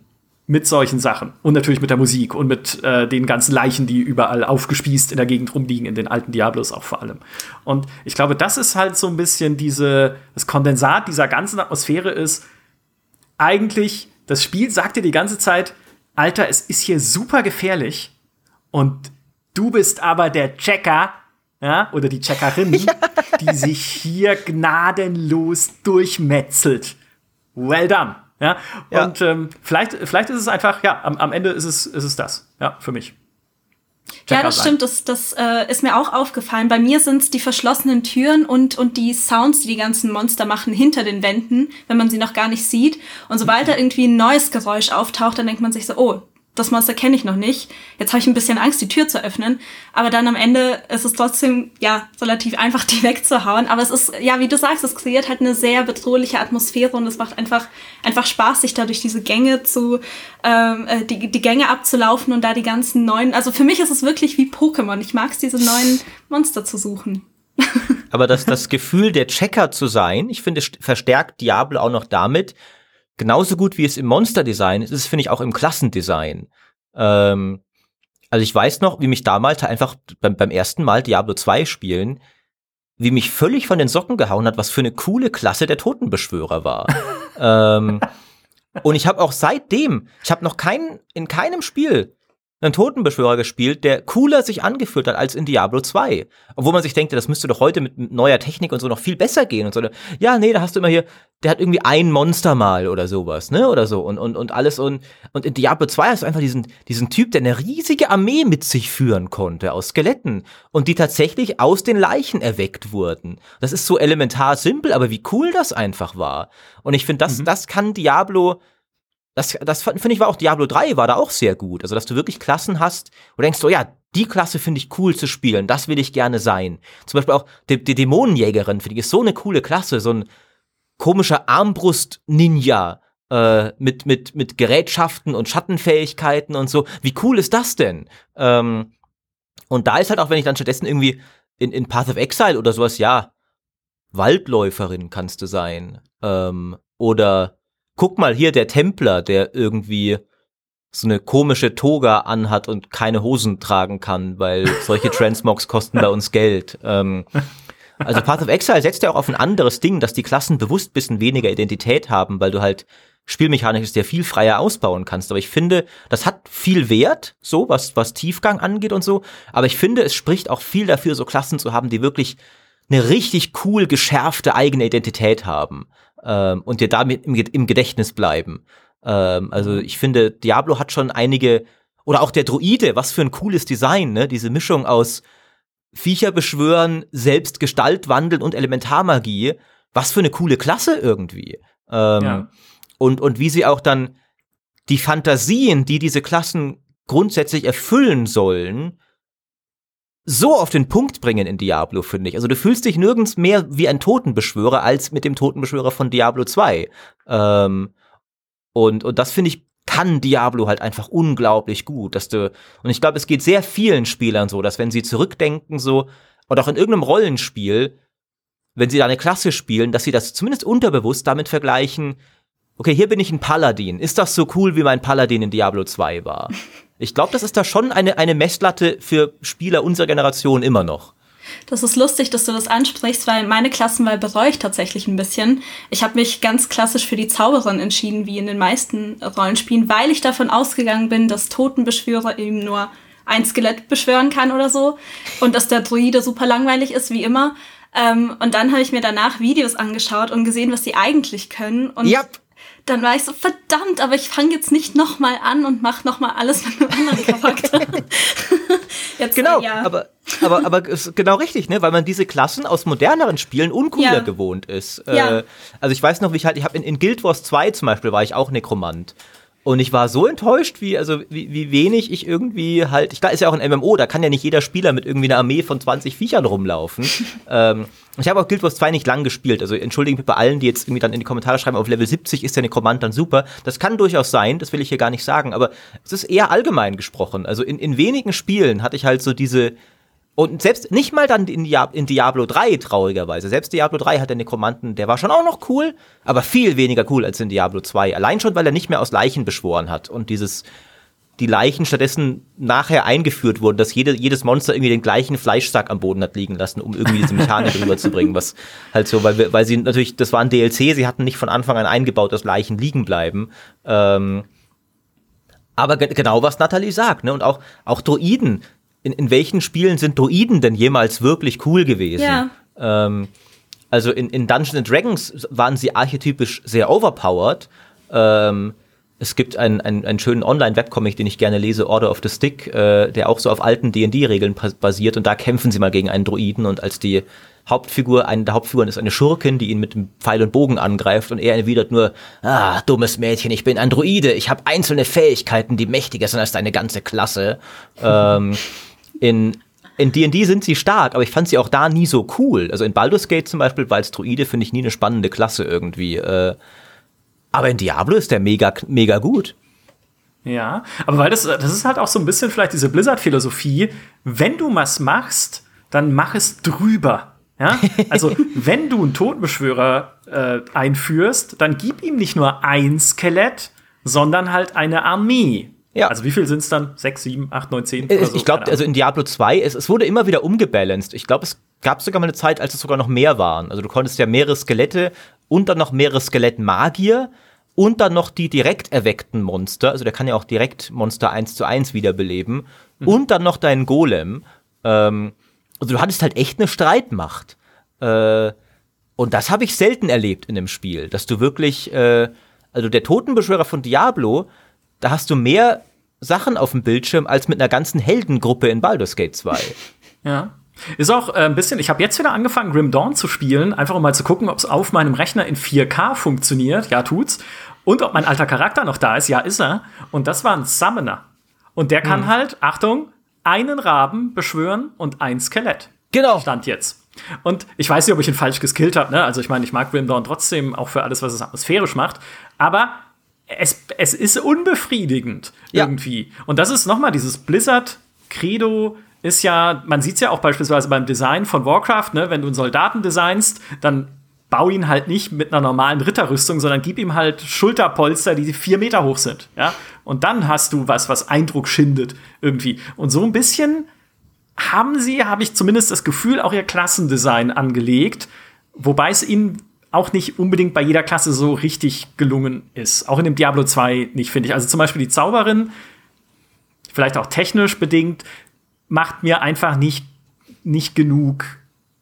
mit solchen Sachen und natürlich mit der Musik und mit äh, den ganzen Leichen, die überall aufgespießt in der Gegend rumliegen, in den alten Diablos auch vor allem. Und ich glaube, das ist halt so ein bisschen diese, das Kondensat dieser ganzen Atmosphäre ist, eigentlich, das Spiel sagt dir die ganze Zeit, Alter, es ist hier super gefährlich und du bist aber der Checker, ja, oder die Checkerin, *laughs* ja. die sich hier gnadenlos durchmetzelt well done. Ja, ja. und ähm, vielleicht, vielleicht ist es einfach, ja, am, am Ende ist es, ist es das, ja, für mich. Check ja, das stimmt. Das, das äh, ist mir auch aufgefallen. Bei mir sind es die verschlossenen Türen und, und die Sounds, die die ganzen Monster machen hinter den Wänden, wenn man sie noch gar nicht sieht. Und sobald da irgendwie ein neues Geräusch auftaucht, dann denkt man sich so, oh, das Monster kenne ich noch nicht. Jetzt habe ich ein bisschen Angst, die Tür zu öffnen. Aber dann am Ende ist es trotzdem, ja, relativ einfach, *laughs* die wegzuhauen. Aber es ist, ja, wie du sagst, es kreiert halt eine sehr bedrohliche Atmosphäre und es macht einfach, einfach Spaß, sich da durch diese Gänge zu, ähm, äh, die, die Gänge abzulaufen und da die ganzen neuen, also für mich ist es wirklich wie Pokémon. Ich mag es, diese neuen Monster zu suchen. *laughs* Aber das, das Gefühl, der Checker zu sein, ich finde, verstärkt Diablo auch noch damit, genauso gut wie es im Monster-Design ist, ist es, finde ich, auch im Klassendesign. Ähm, also ich weiß noch, wie mich damals einfach beim, beim ersten Mal Diablo 2 spielen, wie mich völlig von den Socken gehauen hat, was für eine coole Klasse der Totenbeschwörer war. *laughs* ähm, und ich habe auch seitdem, ich habe noch keinen, in keinem Spiel einen Totenbeschwörer gespielt, der cooler sich angefühlt hat als in Diablo 2. Obwohl man sich denkt, das müsste doch heute mit neuer Technik und so noch viel besser gehen und so. Ja, nee, da hast du immer hier, der hat irgendwie ein Monster mal oder sowas, ne? Oder so. Und, und, und alles. Und, und in Diablo 2 hast du einfach diesen, diesen Typ, der eine riesige Armee mit sich führen konnte aus Skeletten und die tatsächlich aus den Leichen erweckt wurden. Das ist so elementar simpel, aber wie cool das einfach war. Und ich finde, das, mhm. das kann Diablo das, das finde ich war auch Diablo 3 war da auch sehr gut. Also, dass du wirklich Klassen hast, wo du denkst, oh ja, die Klasse finde ich cool zu spielen, das will ich gerne sein. Zum Beispiel auch die, die Dämonenjägerin, finde ich, ist so eine coole Klasse, so ein komischer Armbrust-Ninja, äh, mit, mit, mit Gerätschaften und Schattenfähigkeiten und so. Wie cool ist das denn? Ähm, und da ist halt auch, wenn ich dann stattdessen irgendwie in, in Path of Exile oder sowas, ja, Waldläuferin kannst du sein. Ähm, oder guck mal hier, der Templer, der irgendwie so eine komische Toga anhat und keine Hosen tragen kann, weil solche *laughs* Transmogs kosten bei uns Geld. Ähm, also Path of Exile setzt ja auch auf ein anderes Ding, dass die Klassen bewusst bisschen weniger Identität haben, weil du halt spielmechanisch sehr viel freier ausbauen kannst. Aber ich finde, das hat viel Wert, so was, was Tiefgang angeht und so. Aber ich finde, es spricht auch viel dafür, so Klassen zu haben, die wirklich eine richtig cool geschärfte eigene Identität haben ähm, und dir damit im, im Gedächtnis bleiben. Ähm, also ich finde, Diablo hat schon einige, oder auch der Druide, was für ein cooles Design, ne? Diese Mischung aus Viecher beschwören, selbst Gestalt wandeln und Elementarmagie. Was für eine coole Klasse irgendwie. Ähm, ja. und, und wie sie auch dann die Fantasien, die diese Klassen grundsätzlich erfüllen sollen, so auf den Punkt bringen in Diablo, finde ich. Also du fühlst dich nirgends mehr wie ein Totenbeschwörer als mit dem Totenbeschwörer von Diablo 2. Ähm, und, und das finde ich kann Diablo halt einfach unglaublich gut, dass du und ich glaube, es geht sehr vielen Spielern so, dass wenn sie zurückdenken so und auch in irgendeinem Rollenspiel, wenn sie da eine Klasse spielen, dass sie das zumindest unterbewusst damit vergleichen, okay, hier bin ich ein Paladin. Ist das so cool, wie mein Paladin in Diablo 2 war? *laughs* Ich glaube, das ist da schon eine, eine Messlatte für Spieler unserer Generation immer noch. Das ist lustig, dass du das ansprichst, weil meine Klassenwahl bereue ich tatsächlich ein bisschen. Ich habe mich ganz klassisch für die Zauberin entschieden, wie in den meisten Rollenspielen, weil ich davon ausgegangen bin, dass Totenbeschwörer eben nur ein Skelett beschwören kann oder so und dass der Druide super langweilig ist, wie immer. Ähm, und dann habe ich mir danach Videos angeschaut und gesehen, was sie eigentlich können. Und yep dann war ich so, verdammt, aber ich fange jetzt nicht nochmal an und mache nochmal alles mit einem anderen Charakter. jetzt, genau, ja. aber, aber, aber ist genau richtig, ne? weil man diese Klassen aus moderneren Spielen uncooler ja. gewohnt ist. Ja. Äh, also ich weiß noch, wie ich halt, ich habe in, in Guild Wars 2 zum Beispiel war ich auch Nekromant. Und ich war so enttäuscht, wie, also, wie, wie wenig ich irgendwie halt, ich, klar, ist ja auch ein MMO, da kann ja nicht jeder Spieler mit irgendwie einer Armee von 20 Viechern rumlaufen. *laughs* ähm, ich habe auch Guild Wars 2 nicht lang gespielt, also entschuldigen mich bei allen, die jetzt irgendwie dann in die Kommentare schreiben, auf Level 70 ist der Nekromant dann super. Das kann durchaus sein, das will ich hier gar nicht sagen, aber es ist eher allgemein gesprochen. Also in, in wenigen Spielen hatte ich halt so diese, und selbst nicht mal dann in, Diab in, Diablo 3, traurigerweise. Selbst Diablo 3 hat der Nekromanten, der war schon auch noch cool, aber viel weniger cool als in Diablo 2. Allein schon, weil er nicht mehr aus Leichen beschworen hat und dieses, die Leichen stattdessen nachher eingeführt wurden, dass jede, jedes Monster irgendwie den gleichen Fleischsack am Boden hat liegen lassen, um irgendwie diese Mechanik *laughs* rüberzubringen, was halt so, weil, weil sie natürlich, das war ein DLC, sie hatten nicht von Anfang an eingebaut, dass Leichen liegen bleiben. Ähm, aber genau, was Natalie sagt, ne? Und auch, auch Droiden in, in welchen Spielen sind Druiden denn jemals wirklich cool gewesen? Ja. Ähm, also in, in Dungeons Dragons waren sie archetypisch sehr overpowered. Ähm, es gibt einen, einen, einen schönen Online-Webcomic, den ich gerne lese, Order of the Stick, äh, der auch so auf alten D&D-Regeln basiert und da kämpfen sie mal gegen einen Druiden und als die Hauptfigur, eine der Hauptfiguren ist eine Schurkin, die ihn mit dem Pfeil und Bogen angreift und er erwidert nur, ah, dummes Mädchen, ich bin ein Druide, ich habe einzelne Fähigkeiten, die mächtiger sind als deine ganze Klasse. ähm, *laughs* in in D&D sind sie stark, aber ich fand sie auch da nie so cool. Also in Baldur's Gate zum Beispiel, weil Druide finde ich nie eine spannende Klasse irgendwie. Äh, aber in Diablo ist der mega, mega gut. Ja, aber weil das, das ist halt auch so ein bisschen vielleicht diese Blizzard-Philosophie. Wenn du was machst, dann mach es drüber. Ja? *laughs* Also, wenn du einen Totenbeschwörer äh, einführst, dann gib ihm nicht nur ein Skelett, sondern halt eine Armee. Ja. Also wie viel sind es dann? Sechs, sieben, acht, neun, zehn? So? Ich glaube, also in Diablo 2, es, es wurde immer wieder umgebalanced. Ich glaube, es gab sogar mal eine Zeit, als es sogar noch mehr waren. Also du konntest ja mehrere Skelette und dann noch mehrere Skelettmagier und dann noch die direkt erweckten Monster. Also der kann ja auch direkt Monster 1 zu 1 wiederbeleben. Mhm. Und dann noch deinen Golem. Ähm, also du hattest halt echt eine Streitmacht. Äh, und das habe ich selten erlebt in dem Spiel, dass du wirklich, äh, also der Totenbeschwörer von Diablo, da hast du mehr Sachen auf dem Bildschirm als mit einer ganzen Heldengruppe in Baldur's Gate 2. *laughs* ja. Ist auch äh, ein bisschen, ich habe jetzt wieder angefangen, Grim Dawn zu spielen, einfach um mal zu gucken, ob es auf meinem Rechner in 4K funktioniert. Ja, tut's. Und ob mein alter Charakter noch da ist. Ja, ist er. Und das war ein Summoner. Und der kann hm. halt, Achtung, einen Raben beschwören und ein Skelett. Genau. Stand jetzt. Und ich weiß nicht, ob ich ihn falsch geskillt habe. Ne? Also ich meine, ich mag Grim Dawn trotzdem auch für alles, was es atmosphärisch macht. Aber es, es ist unbefriedigend ja. irgendwie. Und das ist nochmal dieses Blizzard-Credo, ist ja, man sieht es ja auch beispielsweise beim Design von Warcraft, ne, wenn du einen Soldaten designst, dann bau ihn halt nicht mit einer normalen Ritterrüstung, sondern gib ihm halt Schulterpolster, die vier Meter hoch sind, ja. Und dann hast du was, was Eindruck schindet irgendwie. Und so ein bisschen haben sie, habe ich zumindest das Gefühl, auch ihr Klassendesign angelegt, wobei es ihnen auch nicht unbedingt bei jeder Klasse so richtig gelungen ist. Auch in dem Diablo 2 nicht, finde ich. Also zum Beispiel die Zauberin, vielleicht auch technisch bedingt, macht mir einfach nicht, nicht genug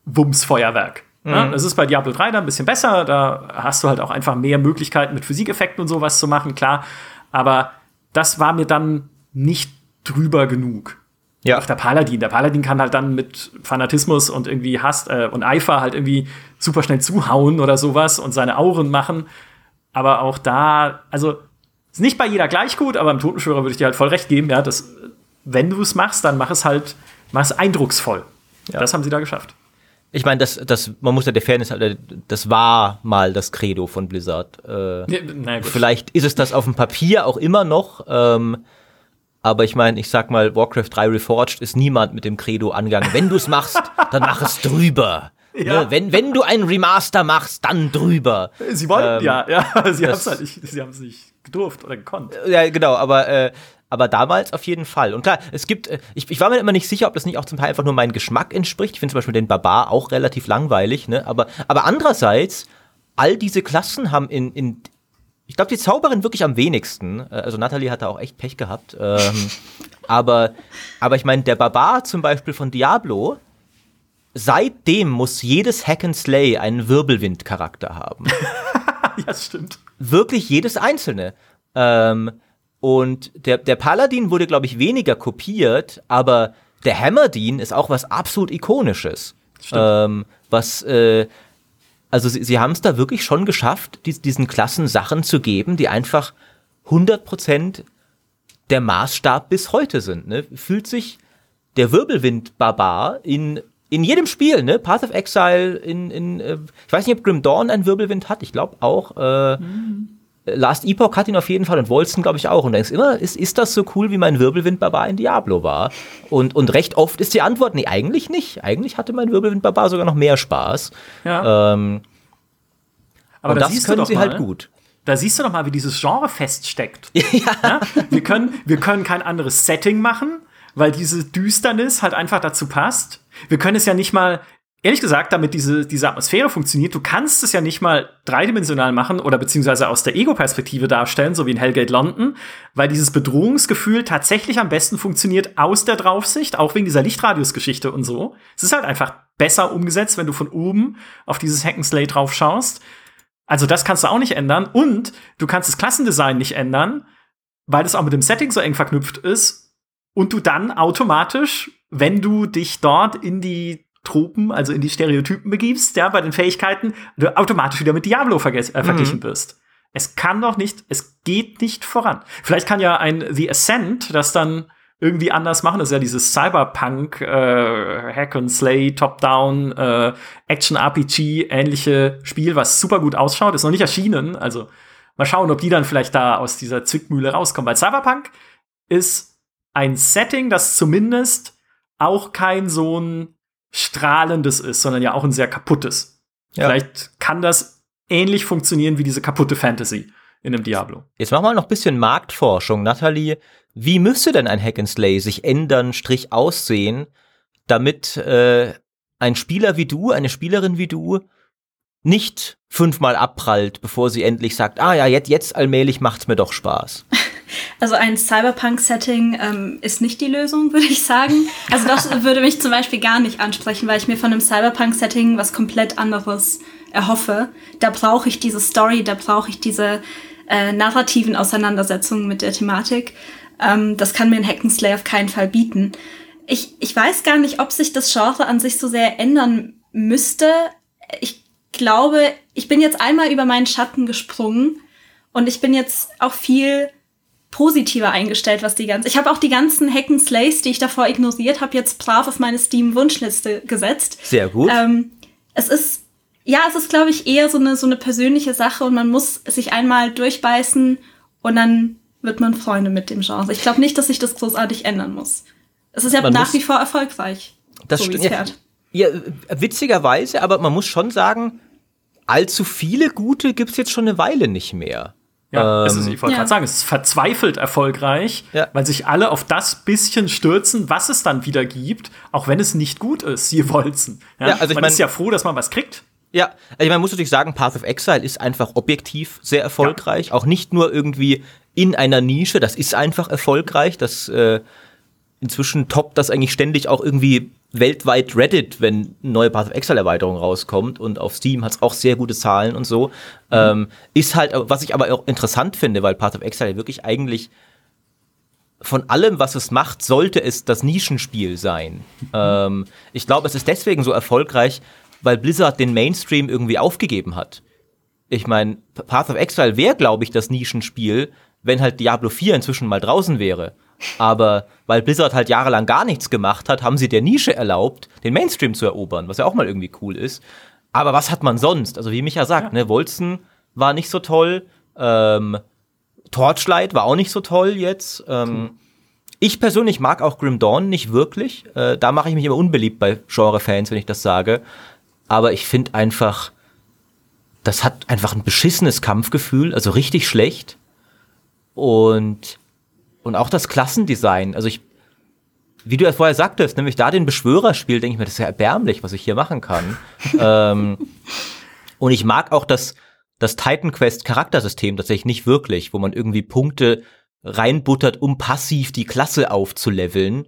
Wumms-Feuerwerk. Mhm. Ja, das ist bei Diablo 3 dann ein bisschen besser. Da hast du halt auch einfach mehr Möglichkeiten mit Physikeffekten und sowas zu machen, klar. Aber das war mir dann nicht drüber genug. Ja. Auch der Paladin. Der Paladin kann halt dann mit Fanatismus und irgendwie Hass äh, und Eifer halt irgendwie super schnell zuhauen oder sowas und seine Auren machen. Aber auch da, also ist nicht bei jeder gleich gut, aber im Totenschwörer würde ich dir halt voll recht geben, ja, dass wenn du es machst, dann mach es halt, mach es eindrucksvoll. Ja. Das haben sie da geschafft. Ich meine, das, das, man muss ja der Fairness, das war mal das Credo von Blizzard. Äh, ja, vielleicht ist es das auf dem Papier auch immer noch. Ähm, aber ich meine, ich sag mal, Warcraft 3 Reforged ist niemand mit dem Credo angegangen. Wenn du es machst, dann mach es drüber. Ja. Ne? Wenn, wenn du einen Remaster machst, dann drüber. Sie wollten ähm, ja, ja, *laughs* sie haben es halt nicht, sie haben es nicht gedurft oder gekonnt. Ja, genau, aber äh, aber damals auf jeden Fall. Und klar, es gibt, äh, ich, ich war mir immer nicht sicher, ob das nicht auch zum Teil einfach nur meinem Geschmack entspricht. Ich finde zum Beispiel den Barbar auch relativ langweilig, ne? Aber, aber andererseits, all diese Klassen haben in, in ich glaube, die Zauberin wirklich am wenigsten. Äh, also Natalie hatte auch echt Pech gehabt. Ähm, *laughs* aber, aber ich meine, der Barbar zum Beispiel von Diablo, seitdem muss jedes Hack and Slay einen Wirbelwind-Charakter haben. *laughs* ja, das stimmt. Wirklich jedes einzelne. Ähm, und der, der Paladin wurde, glaube ich, weniger kopiert, aber der Hammerdin ist auch was absolut Ikonisches. Ähm, was, äh, also sie, sie haben es da wirklich schon geschafft, die, diesen Klassen Sachen zu geben, die einfach 100% der Maßstab bis heute sind. Ne? Fühlt sich der Wirbelwind-Barbar in, in jedem Spiel, ne? Path of Exile, in, in äh, ich weiß nicht, ob Grim Dawn einen Wirbelwind hat, ich glaube auch. Äh, mhm. Last Epoch hat ihn auf jeden Fall und Wolsten, glaube ich, auch. Und denkst immer, ist, ist das so cool, wie mein Wirbelwind-Barbar in Diablo war? Und, und recht oft ist die Antwort, nee, eigentlich nicht. Eigentlich hatte mein Wirbelwind-Barbar sogar noch mehr Spaß. Ja. Ähm, Aber da das können sie mal, halt gut. Da siehst du doch mal, wie dieses Genre feststeckt. *laughs* ja. ja. Wir, können, wir können kein anderes Setting machen, weil diese Düsternis halt einfach dazu passt. Wir können es ja nicht mal ehrlich gesagt, damit diese, diese Atmosphäre funktioniert, du kannst es ja nicht mal dreidimensional machen oder beziehungsweise aus der Ego-Perspektive darstellen, so wie in Hellgate London, weil dieses Bedrohungsgefühl tatsächlich am besten funktioniert aus der Draufsicht, auch wegen dieser Lichtradius-Geschichte und so. Es ist halt einfach besser umgesetzt, wenn du von oben auf dieses Hack'n'Slay drauf schaust. Also das kannst du auch nicht ändern und du kannst das Klassendesign nicht ändern, weil das auch mit dem Setting so eng verknüpft ist und du dann automatisch, wenn du dich dort in die Tropen, also in die Stereotypen begibst, ja, bei den Fähigkeiten, du automatisch wieder mit Diablo äh, verglichen mhm. wirst. Es kann doch nicht, es geht nicht voran. Vielleicht kann ja ein The Ascent das dann irgendwie anders machen. Das ist ja dieses Cyberpunk, äh, Hack and Slay, Top-Down, äh, Action-RPG ähnliche Spiel, was super gut ausschaut. Ist noch nicht erschienen. Also mal schauen, ob die dann vielleicht da aus dieser Zwickmühle rauskommen. Weil Cyberpunk ist ein Setting, das zumindest auch kein so ein strahlendes ist, sondern ja auch ein sehr kaputtes. Ja. Vielleicht kann das ähnlich funktionieren wie diese kaputte Fantasy in einem Diablo. Jetzt machen wir noch ein bisschen Marktforschung. Nathalie, wie müsste denn ein Hack and Slay sich ändern, Strich aussehen, damit äh, ein Spieler wie du, eine Spielerin wie du nicht fünfmal abprallt, bevor sie endlich sagt, ah ja, jetzt, jetzt allmählich macht's mir doch Spaß. *laughs* Also ein Cyberpunk-Setting ähm, ist nicht die Lösung, *laughs* würde ich sagen. Also das würde mich zum Beispiel gar nicht ansprechen, weil ich mir von einem Cyberpunk-Setting was komplett anderes erhoffe. Da brauche ich diese Story, da brauche ich diese äh, narrativen Auseinandersetzungen mit der Thematik. Ähm, das kann mir ein Hackenslay auf keinen Fall bieten. Ich, ich weiß gar nicht, ob sich das Genre an sich so sehr ändern müsste. Ich glaube, ich bin jetzt einmal über meinen Schatten gesprungen und ich bin jetzt auch viel positiver eingestellt, was die ganze. Ich habe auch die ganzen Hacken Slays, die ich davor ignoriert habe, jetzt brav auf meine Steam-Wunschliste gesetzt. Sehr gut. Ähm, es ist, ja, es ist, glaube ich, eher so eine, so eine persönliche Sache und man muss sich einmal durchbeißen, und dann wird man Freunde mit dem Genre. Ich glaube nicht, dass sich das großartig ändern muss. Es ist ja man nach wie vor erfolgreich. Das so stimmt. Ja, ja, witzigerweise, aber man muss schon sagen, allzu viele gute gibt es jetzt schon eine Weile nicht mehr. Ja, ähm, es ist, ich wollte ja. gerade sagen, es ist verzweifelt erfolgreich, ja. weil sich alle auf das bisschen stürzen, was es dann wieder gibt, auch wenn es nicht gut ist, sie *laughs* Wolzen. Ja? ja also man mein, ist ja froh, dass man was kriegt. Ja, also man muss natürlich sagen, Path of Exile ist einfach objektiv sehr erfolgreich. Auch nicht nur irgendwie in einer Nische, das ist einfach erfolgreich. Das äh, inzwischen toppt das eigentlich ständig auch irgendwie weltweit Reddit, wenn eine neue Path of Exile Erweiterung rauskommt und auf Steam hat es auch sehr gute Zahlen und so. Mhm. Ähm, ist halt, was ich aber auch interessant finde, weil Path of Exile wirklich eigentlich von allem, was es macht, sollte es das Nischenspiel sein. Ähm, ich glaube, es ist deswegen so erfolgreich, weil Blizzard den Mainstream irgendwie aufgegeben hat. Ich meine, Path of Exile wäre, glaube ich, das Nischenspiel, wenn halt Diablo 4 inzwischen mal draußen wäre. Aber weil Blizzard halt jahrelang gar nichts gemacht hat, haben sie der Nische erlaubt, den Mainstream zu erobern, was ja auch mal irgendwie cool ist. Aber was hat man sonst? Also wie Micha sagt, ja. ne, Wolzen war nicht so toll, ähm, Torchlight war auch nicht so toll jetzt. Ähm, ich persönlich mag auch Grim Dawn nicht wirklich. Äh, da mache ich mich immer unbeliebt bei Genre-Fans, wenn ich das sage. Aber ich finde einfach, das hat einfach ein beschissenes Kampfgefühl, also richtig schlecht. Und und auch das Klassendesign. Also ich, wie du ja vorher sagtest, nämlich da den Beschwörer spielt, denke ich mir, das ist ja erbärmlich, was ich hier machen kann. *laughs* ähm, und ich mag auch das, das Titan Quest Charaktersystem tatsächlich nicht wirklich, wo man irgendwie Punkte reinbuttert, um passiv die Klasse aufzuleveln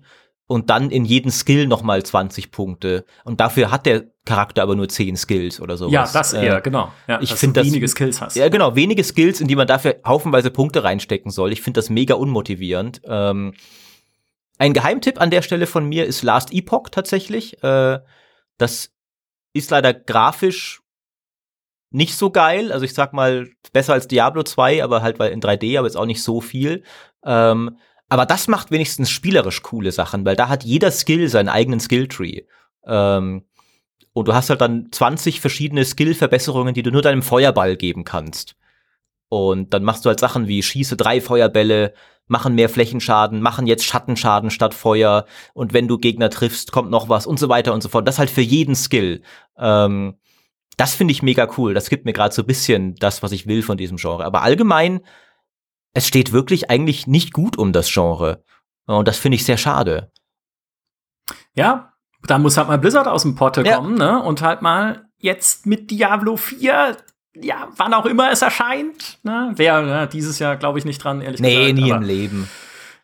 und dann in jeden Skill nochmal 20 Punkte. Und dafür hat der Charakter aber nur 10 Skills oder so. Ja, das eher, äh, genau. Ja, ich finde, wenige Skills hast. Ja, genau, wenige Skills, in die man dafür haufenweise Punkte reinstecken soll. Ich finde das mega unmotivierend. Ähm, ein Geheimtipp an der Stelle von mir ist Last Epoch tatsächlich. Äh, das ist leider grafisch nicht so geil. Also ich sag mal, besser als Diablo 2, aber halt weil in 3D, aber jetzt auch nicht so viel. Ähm, aber das macht wenigstens spielerisch coole Sachen, weil da hat jeder Skill seinen eigenen Skilltree. Ähm, und du hast halt dann 20 verschiedene Skill-Verbesserungen, die du nur deinem Feuerball geben kannst. Und dann machst du halt Sachen wie schieße drei Feuerbälle, machen mehr Flächenschaden, machen jetzt Schattenschaden statt Feuer und wenn du Gegner triffst, kommt noch was und so weiter und so fort. Das halt für jeden Skill. Ähm, das finde ich mega cool. Das gibt mir gerade so ein bisschen das, was ich will von diesem Genre. Aber allgemein es steht wirklich eigentlich nicht gut um das Genre. Und das finde ich sehr schade. Ja, da muss halt mal Blizzard aus dem Potte ja. kommen, ne? Und halt mal jetzt mit Diablo 4, ja, wann auch immer es erscheint, ne? Wäre ja, dieses Jahr, glaube ich, nicht dran, ehrlich nee, gesagt. Nee, nie im Leben.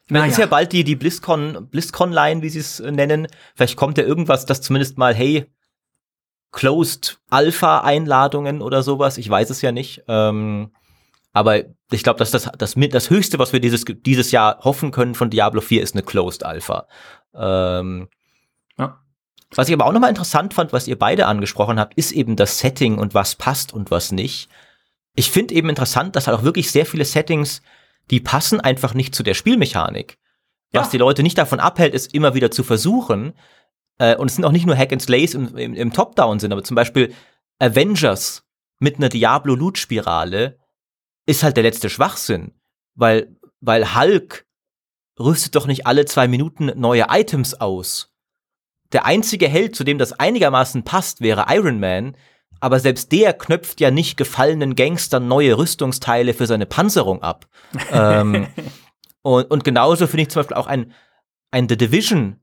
Dann naja. ist ja bald die, die BlizzCon, BlizzCon-Line, wie sie es äh, nennen. Vielleicht kommt ja irgendwas, das zumindest mal, hey, Closed Alpha-Einladungen oder sowas. Ich weiß es ja nicht. Ähm, aber ich glaube, dass das, das, das Höchste, was wir dieses, dieses Jahr hoffen können von Diablo 4, ist eine Closed Alpha. Ähm, ja. Was ich aber auch nochmal interessant fand, was ihr beide angesprochen habt, ist eben das Setting und was passt und was nicht. Ich finde eben interessant, dass halt auch wirklich sehr viele Settings, die passen einfach nicht zu der Spielmechanik. Ja. Was die Leute nicht davon abhält, ist immer wieder zu versuchen. Äh, und es sind auch nicht nur Hack and Slays im, im, im Top-Down sind, aber zum Beispiel Avengers mit einer Diablo-Loot-Spirale ist halt der letzte Schwachsinn, weil, weil Hulk rüstet doch nicht alle zwei Minuten neue Items aus. Der einzige Held, zu dem das einigermaßen passt, wäre Iron Man, aber selbst der knöpft ja nicht gefallenen Gangstern neue Rüstungsteile für seine Panzerung ab. *laughs* ähm, und, und genauso finde ich zum Beispiel auch ein, ein The Division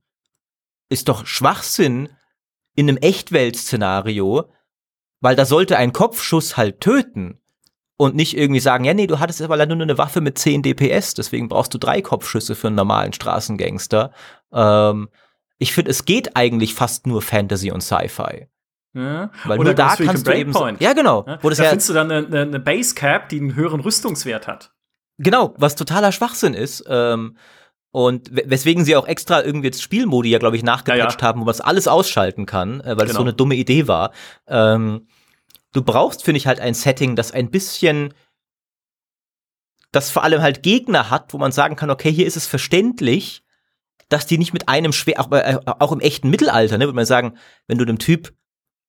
ist doch Schwachsinn in einem Echtwelt-Szenario, weil da sollte ein Kopfschuss halt töten und nicht irgendwie sagen, ja, nee, du hattest aber leider nur eine Waffe mit 10 DPS, deswegen brauchst du drei Kopfschüsse für einen normalen Straßengangster. Ähm, ich finde, es geht eigentlich fast nur Fantasy und Sci-Fi. Ja. Weil Oder nur da kannst du eben ja genau, ja, wo das da ja, findest du dann eine, eine Basecap, die einen höheren Rüstungswert hat. Genau, was totaler Schwachsinn ist. Ähm, und weswegen sie auch extra irgendwie jetzt Spielmodi ja, glaube ich, nachgepatcht ja, haben, wo man das alles ausschalten kann, äh, weil genau. das so genau. eine dumme Idee war. Ähm, du brauchst, finde ich, halt ein Setting, das ein bisschen, das vor allem halt Gegner hat, wo man sagen kann, okay, hier ist es verständlich, dass die nicht mit einem Schwert, auch, äh, auch im echten Mittelalter, ne, würde man sagen, wenn du dem Typ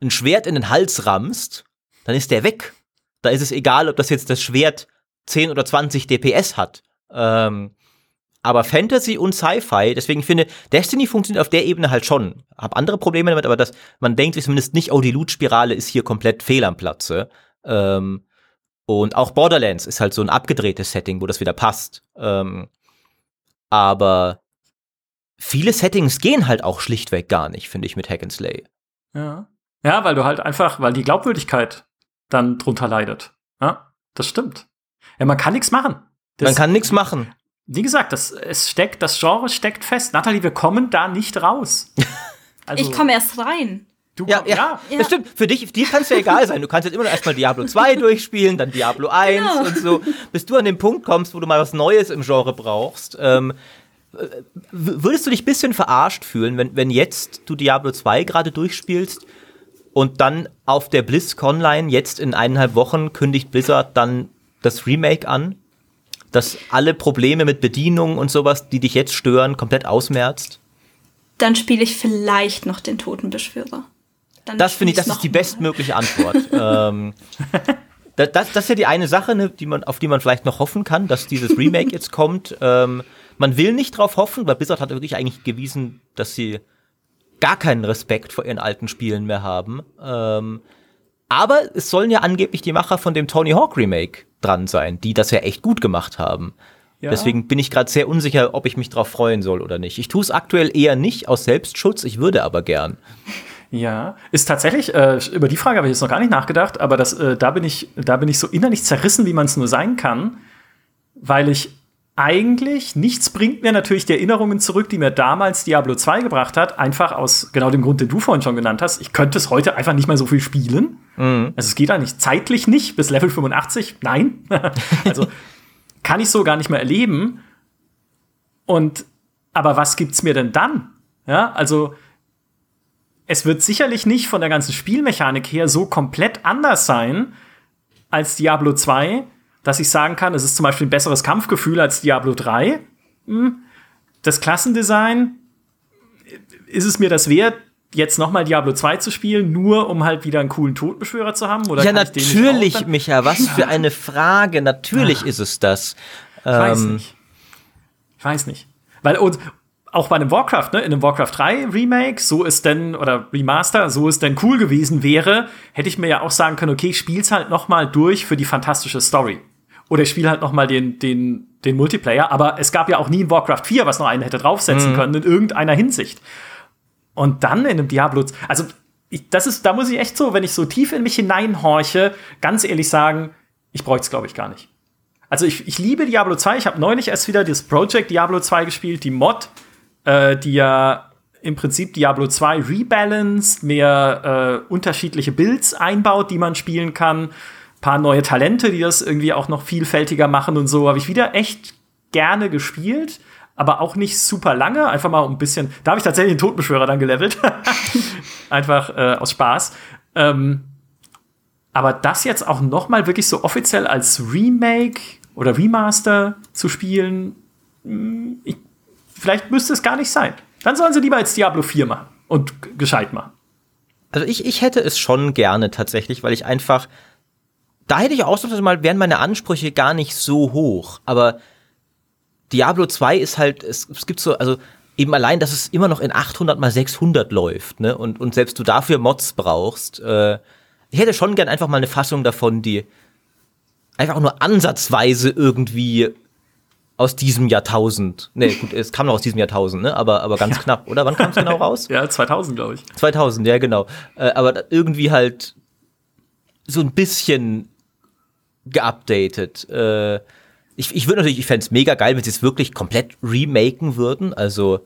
ein Schwert in den Hals rammst, dann ist der weg. Da ist es egal, ob das jetzt das Schwert 10 oder 20 DPS hat. Ähm, aber Fantasy und Sci-Fi, deswegen finde Destiny funktioniert auf der Ebene halt schon. Hab andere Probleme damit, aber das, man denkt sich zumindest nicht, oh, die Loot-Spirale ist hier komplett fehl am Platze. Ähm, und auch Borderlands ist halt so ein abgedrehtes Setting, wo das wieder passt. Ähm, aber viele Settings gehen halt auch schlichtweg gar nicht, finde ich, mit Hack and Slay. Ja. Ja, weil du halt einfach, weil die Glaubwürdigkeit dann drunter leidet. Ja, das stimmt. Ja, man kann nichts machen. Das, man kann nichts machen. Wie gesagt, das, es steckt, das Genre steckt fest. Nathalie, wir kommen da nicht raus. Also, *laughs* ich komme erst rein. Du ja, ja, ja, das stimmt. Für dich, dir kann es ja egal sein. Du kannst jetzt immer noch erstmal Diablo 2 *laughs* durchspielen, dann Diablo 1 genau. und so, bis du an den Punkt kommst, wo du mal was Neues im Genre brauchst. Ähm, würdest du dich ein bisschen verarscht fühlen, wenn, wenn jetzt du Diablo 2 gerade durchspielst und dann auf der BlizzConline jetzt in eineinhalb Wochen kündigt Blizzard dann das Remake an? Dass alle Probleme mit Bedienung und sowas, die dich jetzt stören, komplett ausmerzt? Dann spiele ich vielleicht noch den Totenbeschwörer. Dann das finde ich, das ist die bestmögliche Antwort. *laughs* ähm, das, das, das, ist ja die eine Sache, ne, die man, auf die man vielleicht noch hoffen kann, dass dieses Remake jetzt kommt. Ähm, man will nicht drauf hoffen, weil Blizzard hat wirklich eigentlich gewiesen, dass sie gar keinen Respekt vor ihren alten Spielen mehr haben. Ähm, aber es sollen ja angeblich die Macher von dem Tony Hawk Remake dran sein, die das ja echt gut gemacht haben. Ja. Deswegen bin ich gerade sehr unsicher, ob ich mich drauf freuen soll oder nicht. Ich tue es aktuell eher nicht aus Selbstschutz, ich würde aber gern. Ja, ist tatsächlich, äh, über die Frage habe ich jetzt noch gar nicht nachgedacht, aber das, äh, da, bin ich, da bin ich so innerlich zerrissen, wie man es nur sein kann, weil ich eigentlich, nichts bringt mir natürlich die Erinnerungen zurück, die mir damals Diablo 2 gebracht hat, einfach aus genau dem Grund, den du vorhin schon genannt hast. Ich könnte es heute einfach nicht mehr so viel spielen. Mhm. Also es geht eigentlich zeitlich nicht bis Level 85. Nein. *laughs* also kann ich so gar nicht mehr erleben. Und aber was gibt's mir denn dann? Ja, also es wird sicherlich nicht von der ganzen Spielmechanik her so komplett anders sein als Diablo 2 dass ich sagen kann, es ist zum Beispiel ein besseres Kampfgefühl als Diablo 3. Hm. Das Klassendesign, ist es mir das wert, jetzt nochmal Diablo 2 zu spielen, nur um halt wieder einen coolen Totenbeschwörer zu haben? Oder ja, natürlich, Micha, was für *laughs* eine Frage. Natürlich Ach. ist es das. Ich weiß ähm, nicht. Ich weiß nicht. Weil, und, auch bei einem Warcraft, ne, in einem Warcraft 3 Remake, so ist denn, oder Remaster, so ist denn cool gewesen wäre, hätte ich mir ja auch sagen können, okay, spiel's halt noch mal durch für die fantastische Story. Oder ich spiele halt noch mal den, den, den Multiplayer. Aber es gab ja auch nie ein Warcraft 4, was noch einen hätte draufsetzen mhm. können, in irgendeiner Hinsicht. Und dann in einem Diablo, also ich, das ist, da muss ich echt so, wenn ich so tief in mich hineinhorche, ganz ehrlich sagen, ich bräuchte es, glaube ich, gar nicht. Also ich, ich liebe Diablo 2. Ich habe neulich erst wieder das Project Diablo 2 gespielt, die Mod, äh, die ja im Prinzip Diablo 2 rebalanced, mehr äh, unterschiedliche Builds einbaut, die man spielen kann paar neue Talente, die das irgendwie auch noch vielfältiger machen und so. Habe ich wieder echt gerne gespielt, aber auch nicht super lange. Einfach mal ein bisschen. Da habe ich tatsächlich den Totenbeschwörer dann gelevelt. *laughs* Einfach äh, aus Spaß. Ähm, aber das jetzt auch noch mal wirklich so offiziell als Remake oder Remaster zu spielen, hm, ich, vielleicht müsste es gar nicht sein. Dann sollen sie lieber als Diablo 4 machen und gescheit machen. Also ich, ich hätte es schon gerne tatsächlich, weil ich einfach da hätte ich ausnahmsweise mal, wären meine Ansprüche gar nicht so hoch. Aber Diablo 2 ist halt, es, es gibt so, also eben allein, dass es immer noch in 800 mal 600 läuft, ne? Und, und selbst du dafür Mods brauchst. Äh, ich hätte schon gern einfach mal eine Fassung davon, die einfach nur ansatzweise irgendwie aus diesem Jahrtausend. Ne, gut, es kam noch aus diesem Jahrtausend, ne? Aber, aber ganz ja. knapp, oder? Wann kam es genau raus? *laughs* ja, 2000, glaube ich. 2000, ja, genau. Äh, aber irgendwie halt so ein bisschen geupdatet. Äh, ich ich würde natürlich, ich fände es mega geil, wenn sie es wirklich komplett remaken würden, also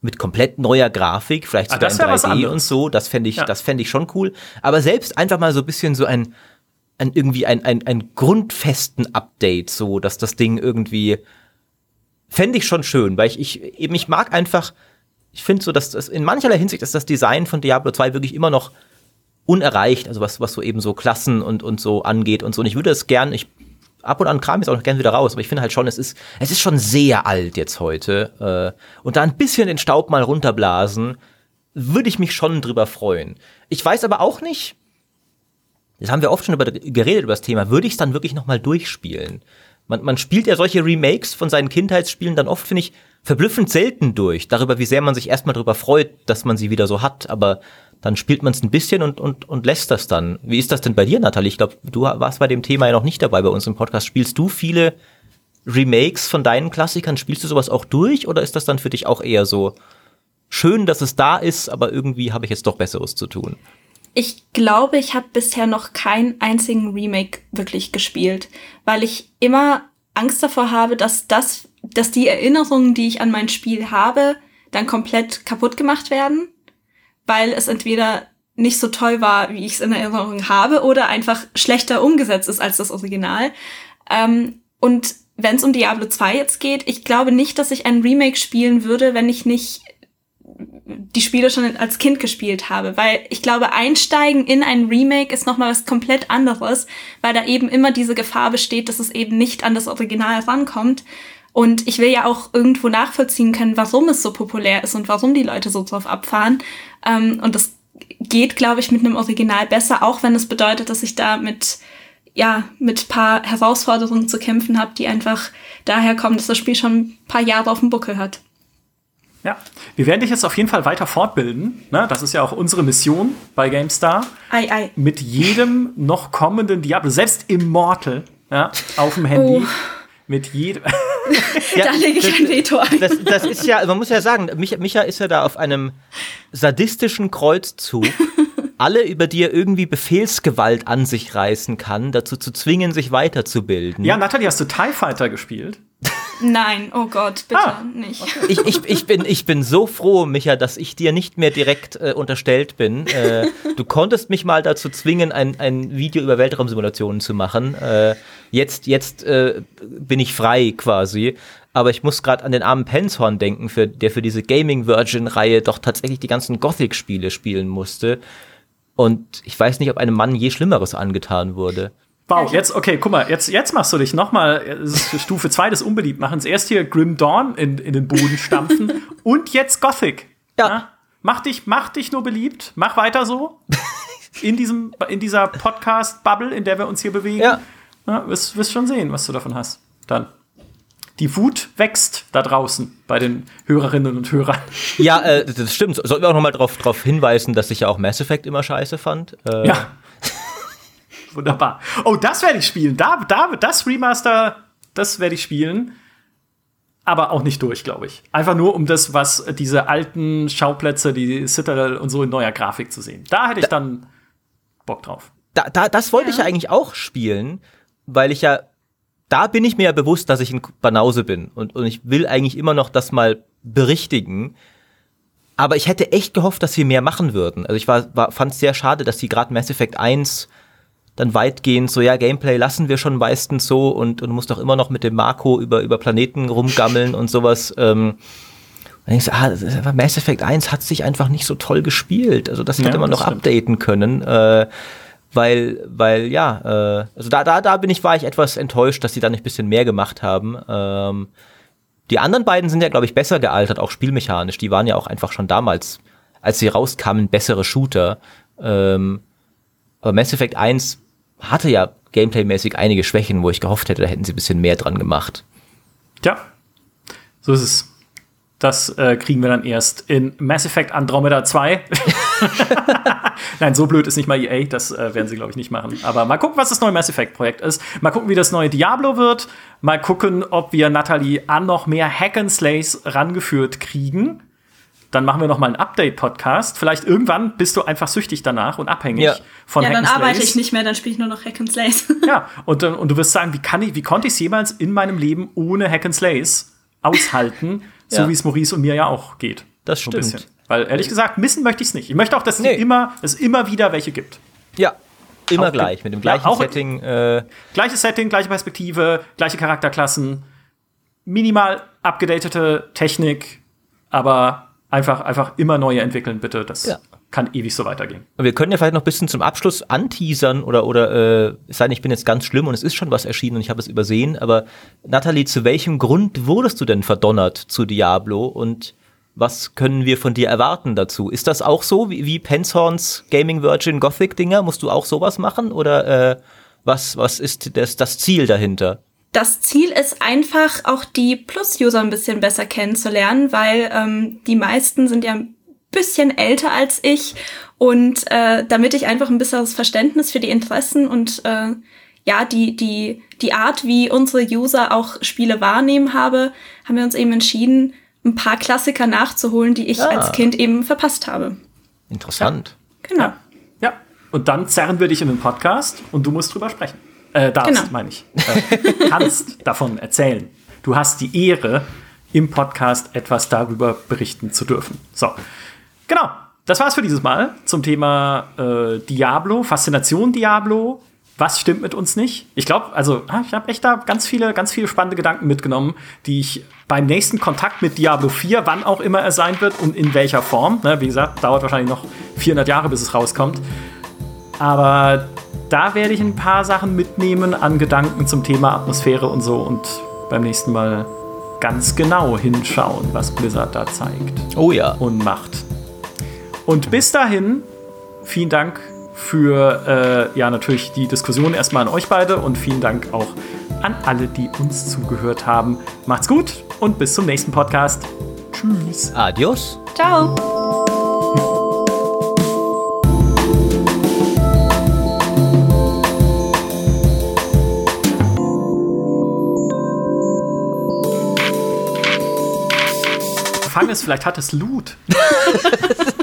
mit komplett neuer Grafik, vielleicht ah, sogar ah, in 3D und so. Das fände ich, ja. das fände ich schon cool. Aber selbst einfach mal so ein bisschen so ein, ein irgendwie ein, ein, ein grundfesten Update, so dass das Ding irgendwie fände ich schon schön, weil ich, ich eben ich mag einfach, ich finde so, dass das in mancherlei Hinsicht ist das Design von Diablo 2 wirklich immer noch unerreicht, also was, was so eben so Klassen und, und so angeht und so. Und ich würde es gern, ich ab und an kram jetzt auch noch gerne wieder raus, aber ich finde halt schon, es ist, es ist schon sehr alt jetzt heute. Äh, und da ein bisschen den Staub mal runterblasen, würde ich mich schon drüber freuen. Ich weiß aber auch nicht, das haben wir oft schon über, geredet über das Thema, würde ich es dann wirklich noch mal durchspielen? Man, man spielt ja solche Remakes von seinen Kindheitsspielen dann oft, finde ich, verblüffend selten durch. Darüber, wie sehr man sich erstmal darüber freut, dass man sie wieder so hat. Aber dann spielt man es ein bisschen und, und, und lässt das dann. Wie ist das denn bei dir, Nathalie? Ich glaube, du warst bei dem Thema ja noch nicht dabei bei uns im Podcast. Spielst du viele Remakes von deinen Klassikern? Spielst du sowas auch durch oder ist das dann für dich auch eher so schön, dass es da ist, aber irgendwie habe ich jetzt doch Besseres zu tun? Ich glaube, ich habe bisher noch keinen einzigen Remake wirklich gespielt, weil ich immer Angst davor habe, dass das, dass die Erinnerungen, die ich an mein Spiel habe, dann komplett kaputt gemacht werden, weil es entweder nicht so toll war, wie ich es in Erinnerung habe, oder einfach schlechter umgesetzt ist als das Original. Ähm, und wenn es um Diablo 2 jetzt geht, ich glaube nicht, dass ich ein Remake spielen würde, wenn ich nicht die Spiele schon als Kind gespielt habe, weil ich glaube, einsteigen in ein Remake ist nochmal was komplett anderes, weil da eben immer diese Gefahr besteht, dass es eben nicht an das Original rankommt. Und ich will ja auch irgendwo nachvollziehen können, warum es so populär ist und warum die Leute so drauf abfahren. Ähm, und das geht, glaube ich, mit einem Original besser, auch wenn es bedeutet, dass ich da mit ja, mit paar Herausforderungen zu kämpfen habe, die einfach daher kommen, dass das Spiel schon ein paar Jahre auf dem Buckel hat. Ja, wir werden dich jetzt auf jeden Fall weiter fortbilden. Ne? Das ist ja auch unsere Mission bei GameStar. Ei, ei. Mit jedem noch kommenden Diablo, selbst Immortal, ja, auf dem Handy. Oh. Mit jedem. *laughs* ja, da lege ich das, ein Veto ein. Das, das, ist ja, man muss ja sagen, Micha, Micha ist ja da auf einem sadistischen Kreuzzug *laughs* alle, über die er irgendwie Befehlsgewalt an sich reißen kann, dazu zu zwingen, sich weiterzubilden. Ja, Natalie, hast du TIE Fighter gespielt? Nein, oh Gott, bitte ah, nicht. Okay. Ich, ich, ich, bin, ich bin so froh, Micha, dass ich dir nicht mehr direkt äh, unterstellt bin. Äh, du konntest mich mal dazu zwingen, ein, ein Video über Weltraumsimulationen zu machen. Äh, jetzt jetzt äh, bin ich frei quasi. Aber ich muss gerade an den armen Penshorn denken, für, der für diese Gaming Virgin-Reihe doch tatsächlich die ganzen Gothic-Spiele spielen musste. Und ich weiß nicht, ob einem Mann je Schlimmeres angetan wurde. Wow, jetzt, okay, guck mal, jetzt, jetzt machst du dich nochmal, Stufe 2 des Unbeliebtmachens. Erst hier Grim Dawn in, in den Boden stampfen *laughs* und jetzt Gothic. Ja. ja. Mach dich, mach dich nur beliebt, mach weiter so. *laughs* In, diesem, in dieser Podcast-Bubble, in der wir uns hier bewegen. Ja. Ja wirst, wirst schon sehen, was du davon hast. Dann die Wut wächst da draußen bei den Hörerinnen und Hörern. Ja, äh, das stimmt. Sollten wir auch noch mal darauf drauf hinweisen, dass ich ja auch Mass Effect immer scheiße fand. Äh, ja. *laughs* Wunderbar. Oh, das werde ich spielen. Da, da, das Remaster, das werde ich spielen. Aber auch nicht durch, glaube ich. Einfach nur, um das, was diese alten Schauplätze, die Citadel und so in neuer Grafik zu sehen. Da hätte ich dann Bock drauf. Da, da, das wollte ja. ich ja eigentlich auch spielen, weil ich ja da bin ich mir ja bewusst, dass ich ein Banause bin und, und ich will eigentlich immer noch das mal berichtigen. Aber ich hätte echt gehofft, dass sie mehr machen würden. Also ich war, war fand es sehr schade, dass sie gerade Mass Effect 1 dann weitgehend so, ja, Gameplay lassen wir schon meistens so und, und musst doch immer noch mit dem Marco über, über Planeten rumgammeln und sowas. Ähm, und denkst, ah, Mass Effect 1 hat sich einfach nicht so toll gespielt. Also das hätte ja, man noch stimmt. updaten können. Äh, weil, weil ja, äh, also da, da, da bin ich, war ich etwas enttäuscht, dass sie da nicht ein bisschen mehr gemacht haben. Ähm, die anderen beiden sind ja, glaube ich, besser gealtert, auch spielmechanisch. Die waren ja auch einfach schon damals, als sie rauskamen, bessere Shooter. Ähm, aber Mass Effect 1 hatte ja gameplaymäßig einige Schwächen, wo ich gehofft hätte, da hätten sie ein bisschen mehr dran gemacht. Ja, so ist es. Das äh, kriegen wir dann erst in Mass Effect Andromeda 2. *laughs* *laughs* Nein, so blöd ist nicht mal EA, das äh, werden sie, glaube ich, nicht machen. Aber mal gucken, was das neue Mass Effect-Projekt ist. Mal gucken, wie das neue Diablo wird. Mal gucken, ob wir Natalie an noch mehr Hack and Slays rangeführt kriegen. Dann machen wir noch mal einen Update-Podcast. Vielleicht irgendwann bist du einfach süchtig danach und abhängig ja. von ja, Hack and Slays. Ja, dann arbeite ich nicht mehr, dann spiele ich nur noch Hack and Slays. ja, *laughs* und, und du wirst sagen, wie, kann ich, wie konnte ich es jemals in meinem Leben ohne Hack and Slays aushalten, *laughs* so ja. wie es Maurice und mir ja auch geht. Das stimmt. So weil ehrlich gesagt, missen möchte ich es nicht. Ich möchte auch, dass nee. es, immer, es immer wieder welche gibt. Ja, immer auch gleich, mit dem gleichen ja, Setting. Äh gleiches Setting, gleiche Perspektive, gleiche Charakterklassen, minimal abgedatete Technik, aber einfach, einfach immer neue entwickeln, bitte. Das ja. kann ewig so weitergehen. Und wir können ja vielleicht noch ein bisschen zum Abschluss anteasern oder, oder äh, es sei denn, ich bin jetzt ganz schlimm und es ist schon was erschienen und ich habe es übersehen, aber Nathalie, zu welchem Grund wurdest du denn verdonnert zu Diablo und was können wir von dir erwarten dazu? Ist das auch so wie, wie Penshorns Gaming Virgin Gothic Dinger? Musst du auch sowas machen oder äh, was, was ist das, das Ziel dahinter? das Ziel ist einfach auch die Plus-User ein bisschen besser kennenzulernen, weil ähm, die meisten sind ja ein bisschen älter als ich und äh, damit ich einfach ein besseres Verständnis für die Interessen und äh, ja, die, die, die Art, wie unsere User auch Spiele wahrnehmen habe, haben wir uns eben entschieden, ein paar Klassiker nachzuholen, die ich ah. als Kind eben verpasst habe. Interessant. Ja, genau. Ja. ja. Und dann zerren wir dich in den Podcast und du musst drüber sprechen. Äh, darfst, genau. meine ich. Äh, kannst *laughs* davon erzählen. Du hast die Ehre, im Podcast etwas darüber berichten zu dürfen. So. Genau. Das war's für dieses Mal zum Thema äh, Diablo, Faszination Diablo, was stimmt mit uns nicht? Ich glaube, also ah, ich habe echt da ganz viele, ganz viele spannende Gedanken mitgenommen, die ich beim nächsten Kontakt mit Diablo 4, wann auch immer er sein wird und in welcher Form, ne, wie gesagt, dauert wahrscheinlich noch 400 Jahre, bis es rauskommt. Aber da werde ich ein paar Sachen mitnehmen an Gedanken zum Thema Atmosphäre und so und beim nächsten Mal ganz genau hinschauen, was Blizzard da zeigt. Oh ja. Und macht. Und bis dahin, vielen Dank für äh, ja natürlich die Diskussion erstmal an euch beide und vielen Dank auch an alle, die uns zugehört haben. Macht's gut und bis zum nächsten Podcast. Tschüss. Adios. Ciao. Fang es, vielleicht hat es Loot. *laughs*